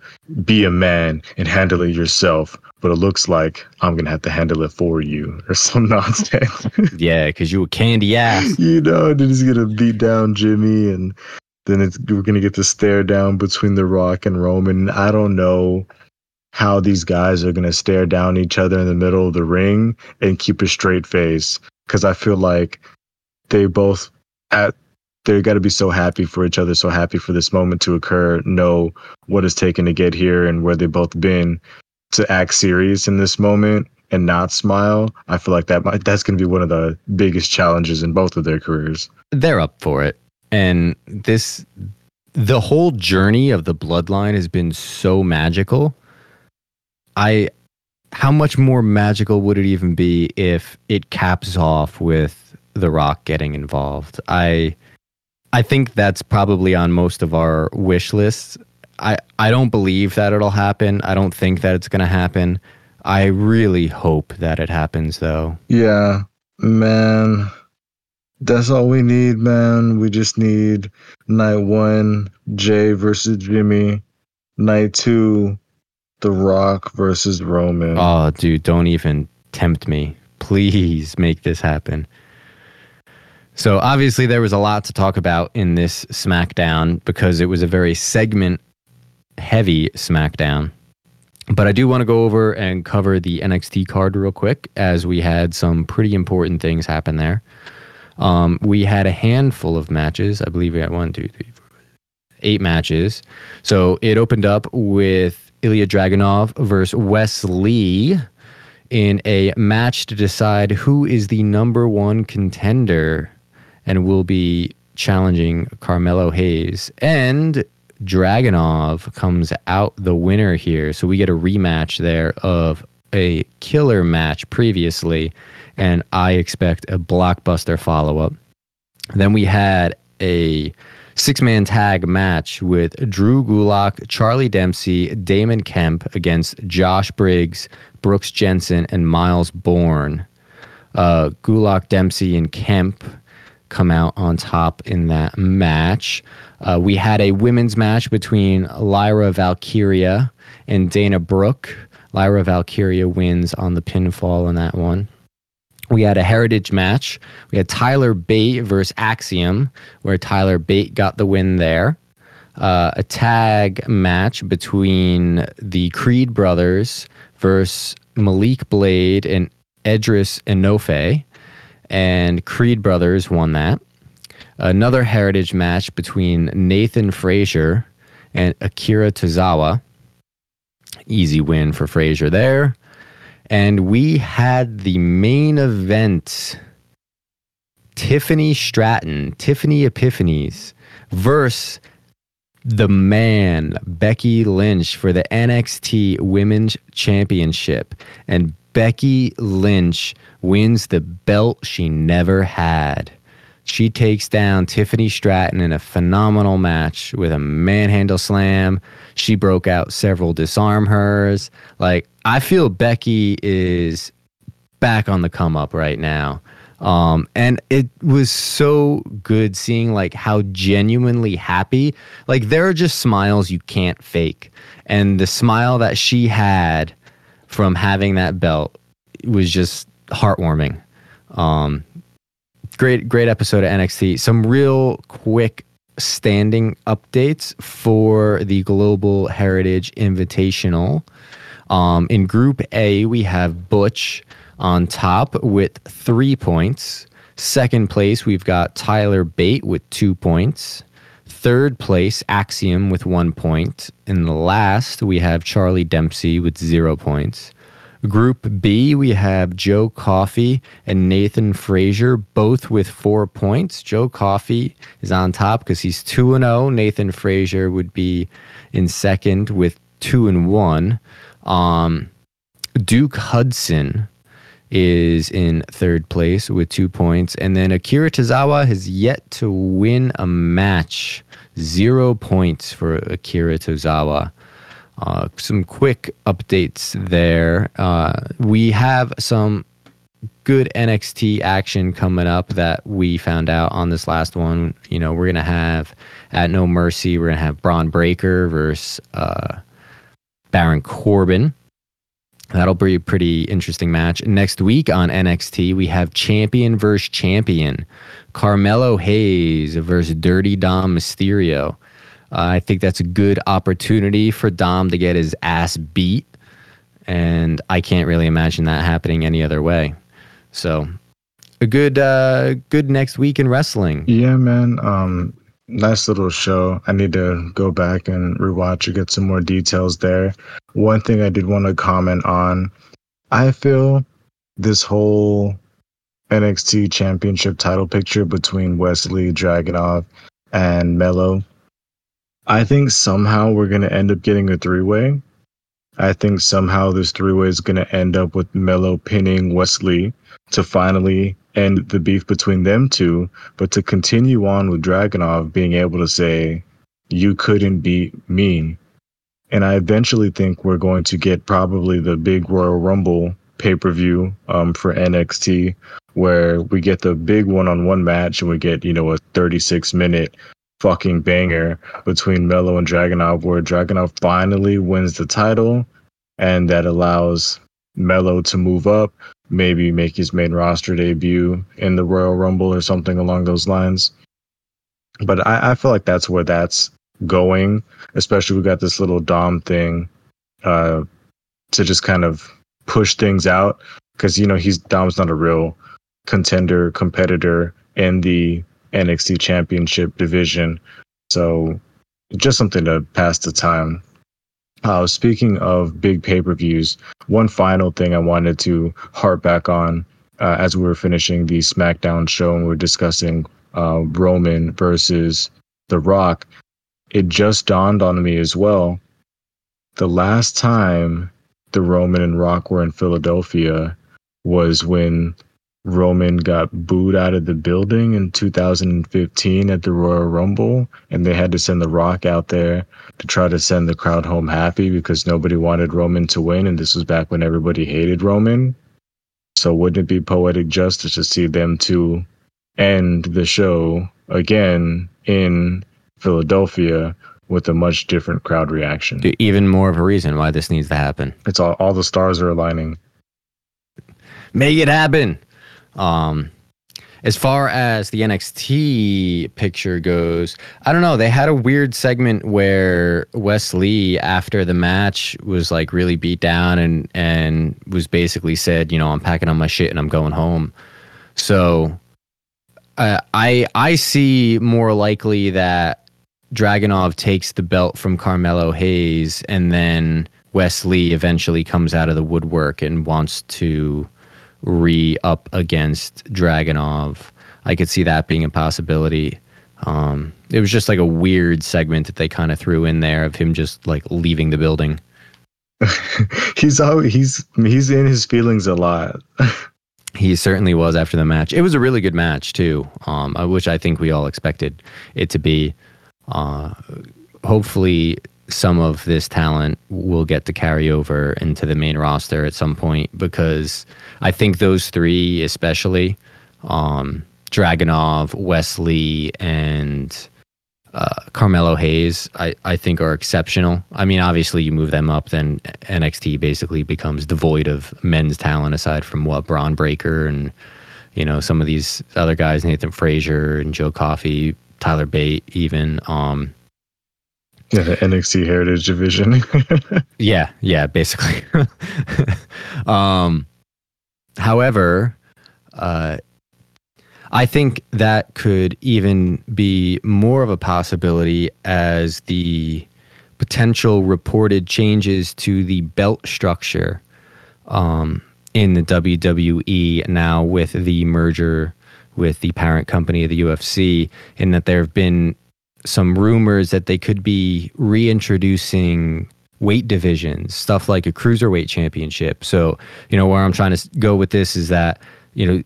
be a man and handle it yourself. But it looks like I'm going to have to handle it for you or some nonsense. yeah, because you a candy ass. you know, then he's going to beat down Jimmy and then it's, we're going to get the stare down between The Rock and Roman. I don't know how these guys are going to stare down each other in the middle of the ring and keep a straight face because I feel like they both at they got to be so happy for each other, so happy for this moment to occur, know what it's taken to get here and where they've both been to act serious in this moment and not smile. I feel like that might, that's going to be one of the biggest challenges in both of their careers. They're up for it and this the whole journey of the bloodline has been so magical. I how much more magical would it even be if it caps off with the rock getting involved? I i think that's probably on most of our wish lists. I i don't believe that it'll happen. I don't think that it's going to happen. I really hope that it happens though. Yeah man that's all we need, man. We just need night one, Jey versus Jimmy. Night two, The Rock versus Roman. Oh, dude, don't even tempt me. Please make this happen. So, obviously, there was a lot to talk about in this SmackDown because it was a very segment heavy SmackDown. But I do want to go over and cover the NXT card real quick as we had some pretty important things happen there. Um, we had a handful of matches. I believe we had one, two, three, four, eight matches. So it opened up with Ilja Dragunov versus Wes Lee in a match to decide who is the number one contender and will be challenging Carmelo Hayes. And Dragunov comes out the winner here. So we get a rematch there of a killer match previously and I expect a blockbuster follow up. Then we had a six man tag match with Drew Gulak, Charlie Dempsey, Damon Kemp against Josh Briggs, Brooks Jensen, and Myles Borne. Uh, Gulak, Dempsey, and Kemp come out on top in that match. Uh, we had a women's match between Lyra Valkyria and Dana Brooke. Lyra Valkyria wins on the pinfall in that one. We had a heritage match. We had Tyler Bate versus Axiom, where Tyler Bate got the win there. Uh, a tag match between the Creed brothers versus Malik Blade and Edris Enofe, and Creed brothers won that. Another heritage match between Nathan Frazier and Akira Tozawa. Easy win for Frazier there. And we had the main event Tiffany Stratton, Tiffany Epiphanies versus the man, Becky Lynch, for the NXT Women's Championship. And Becky Lynch wins the belt she never had. She takes down Tiffany Stratton in a phenomenal match with a manhandle slam. She broke out several disarm hers. Like, I feel Becky is back on the come up right now. Um, and it was so good seeing like how genuinely happy, like there are just smiles you can't fake. And the smile that she had from having that belt was just heartwarming. Um, great, great episode of NXT. Some real quick standing updates for the Global Heritage Invitational. Um, in Group A, we have Butch on top with three points. Second place, we've got Tyler Bate with two points. Third place, Axiom with one point. And last, we have Charlie Dempsey with zero points. Group B, we have Joe Coffey and Nathan Frazier, both with four points. Joe Coffey is on top because he's 2 and 0. Nathan Frazier would be in second with 2 and 1. Um, Duke Hudson is in third place with two points. And then Akira Tozawa has yet to win a match. Zero points for Akira Tozawa. Uh, some quick updates there. Uh, we have some good NXT action coming up that we found out on this last one. You know, we're gonna have at No Mercy, we're gonna have Bron Breakker versus uh, Baron Corbin. That'll be a pretty interesting match. Next week on NXT, we have champion versus champion, Carmelo Hayes versus Dirty Dom Mysterio. I think that's a good opportunity for Dom to get his ass beat, and I can't really imagine that happening any other way. So, a good, uh, good next week in wrestling. Yeah, man. Um, nice little show. I need to go back and rewatch to get some more details there. One thing I did want to comment on, I feel this whole NXT championship title picture between Wes Lee Dragunov and Melo I think somehow we're going to end up getting a three way. I think somehow this three way is going to end up with Melo pinning Wes Lee to finally end the beef between them two, but to continue on with Dragunov being able to say, You couldn't beat me. And I eventually think we're going to get probably the big Royal Rumble pay per view um, for NXT, where we get the big one on one match and we get, you know, a 36 minute fucking banger between Melo and Dragunov, where Dragunov finally wins the title, and that allows Melo to move up, maybe make his main roster debut in the Royal Rumble or something along those lines. But I, I feel like that's where that's going. Especially we got this little Dom thing uh, to just kind of push things out because you know he's Dom's not a real contender competitor in the NXT Championship division. So just something to pass the time. Uh, speaking of big pay per views, one final thing I wanted to harp back on uh, as we were finishing the SmackDown show and we are discussing uh, Roman versus The Rock, it just dawned on me as well. The last time the Roman and Rock were in Philadelphia was when Roman got booed out of the building in 2015 at the Royal Rumble, and they had to send The Rock out there to try to send the crowd home happy because nobody wanted Roman to win, and this was back when everybody hated Roman. So, wouldn't it be poetic justice to see them to end the show again in Philadelphia with a much different crowd reaction? Even more of a reason why this needs to happen. It's all, all the stars are aligning. Make it happen. Um, as far as the NXT picture goes, I don't know. They had a weird segment where Wes Lee, after the match, was like really beat down and and was basically said, you know, I'm packing up my shit and I'm going home. So, uh, I I see more likely that Dragunov takes the belt from Carmelo Hayes and then Wes Lee eventually comes out of the woodwork and wants to re up against Dragunov. I could see that being a possibility. Um, it was just like a weird segment that they kind of threw in there of him just like leaving the building. he's always, he's he's in his feelings a lot. he certainly was after the match. It was a really good match too, um, uh, which I think we all expected it to be. Uh, hopefully, some of this talent will get to carry over into the main roster at some point because I think those three, especially um, Dragunov, Wes Lee, and uh, Carmelo Hayes, I, I think are exceptional. I mean, obviously, you move them up, then NXT basically becomes devoid of men's talent aside from what Bron Breakker and you know some of these other guys, Nathan Frazier and Joe Coffey, Tyler Bate, even. Um, yeah, the NXT Heritage Division. yeah, yeah, basically. um, however, uh, I think that could even be more of a possibility as the potential reported changes to the belt structure um, in the WWE now with the merger with the parent company of the UFC, in that there have been some rumors that they could be reintroducing weight divisions, stuff like a cruiserweight championship. So, you know, where I'm trying to go with this is that, you know,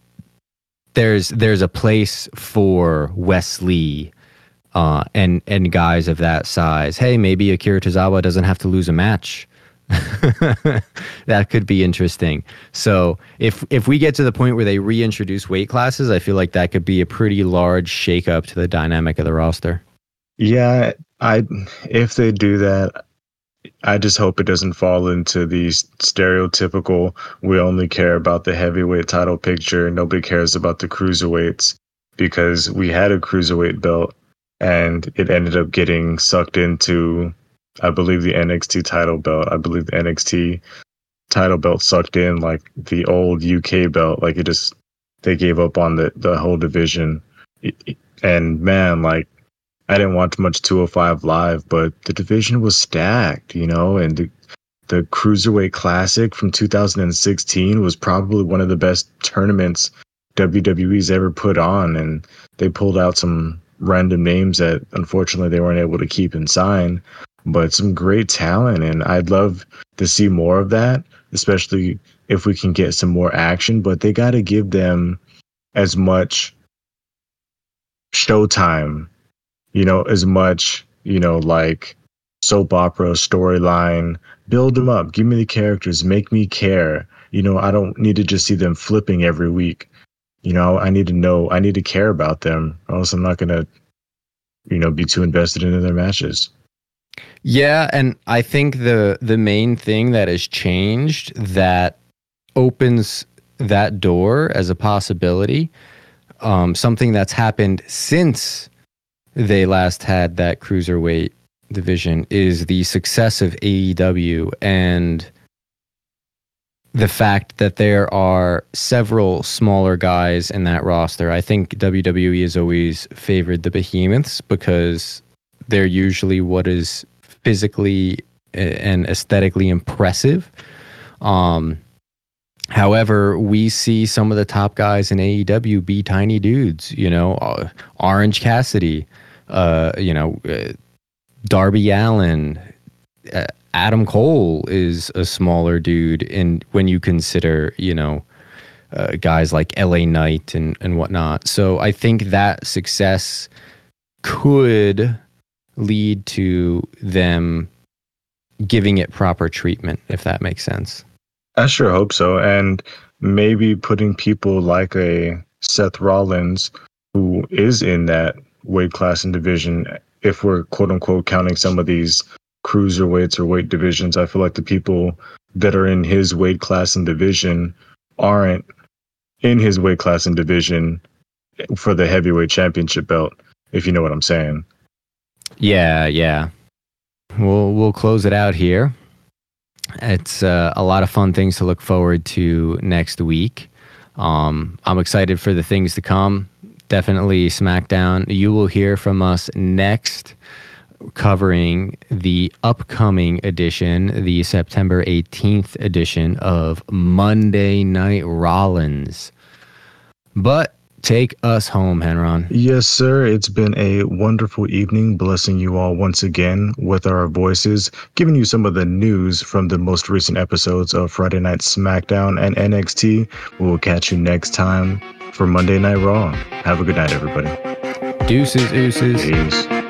there's there's a place for Wes Lee uh, and and guys of that size. Hey, maybe Akira Tozawa doesn't have to lose a match. that could be interesting. So if if we get to the point where they reintroduce weight classes, I feel like that could be a pretty large shakeup to the dynamic of the roster. Yeah, I if they do that, I just hope it doesn't fall into the stereotypical we only care about the heavyweight title picture, nobody cares about the cruiserweights because we had a cruiserweight belt and it ended up getting sucked into I believe the NXT title belt. I believe the NXT title belt sucked in like the old UK belt like it just they gave up on the the whole division. And man, like I didn't watch much 205 live, but the division was stacked, you know, and the, the Cruiserweight Classic from 2016 was probably one of the best tournaments WWE's ever put on. And they pulled out some random names that unfortunately they weren't able to keep and sign, but some great talent. And I'd love to see more of that, especially if we can get some more action, but they got to give them as much showtime you know, as much, you know, like soap opera storyline. Build them up. Give me the characters. Make me care. You know, I don't need to just see them flipping every week. You know, I need to know. I need to care about them, or else I'm not gonna, you know, be too invested in their matches. Yeah, and I think the the main thing that has changed that opens that door as a possibility, um, something that's happened since they last had that cruiserweight division is the success of AEW and the fact that there are several smaller guys in that roster. I think WWE has always favored the behemoths because they're usually what is physically and aesthetically impressive. Um, However, we see some of the top guys in AEW be tiny dudes. You know, uh, Orange Cassidy, uh, you know, uh, Darby Allin, uh, Adam Cole is a smaller dude, and when you consider, you know, uh, guys like LA Knight and and whatnot. So I think that success could lead to them giving it proper treatment, if that makes sense. I sure hope so, and maybe putting people like a Seth Rollins, who is in that weight class and division, if we're quote unquote counting some of these cruiser weights or weight divisions, I feel like the people that are in his weight class and division aren't in his weight class and division for the heavyweight championship belt, if you know what I'm saying. Yeah, yeah. We'll we'll close it out here. It's uh, a lot of fun things to look forward to next week. Um, I'm excited for the things to come definitely SmackDown. You will hear from us next covering the upcoming edition, the September 18th edition of Monday Night Rollins. But take us home, Henron. Yes, sir. It's been a wonderful evening, blessing you all once again with our voices, giving you some of the news from the most recent episodes of Friday Night SmackDown and NXT. We will catch you next time for Monday Night Raw. Have a good night, everybody. Deuces, ooses. Peace.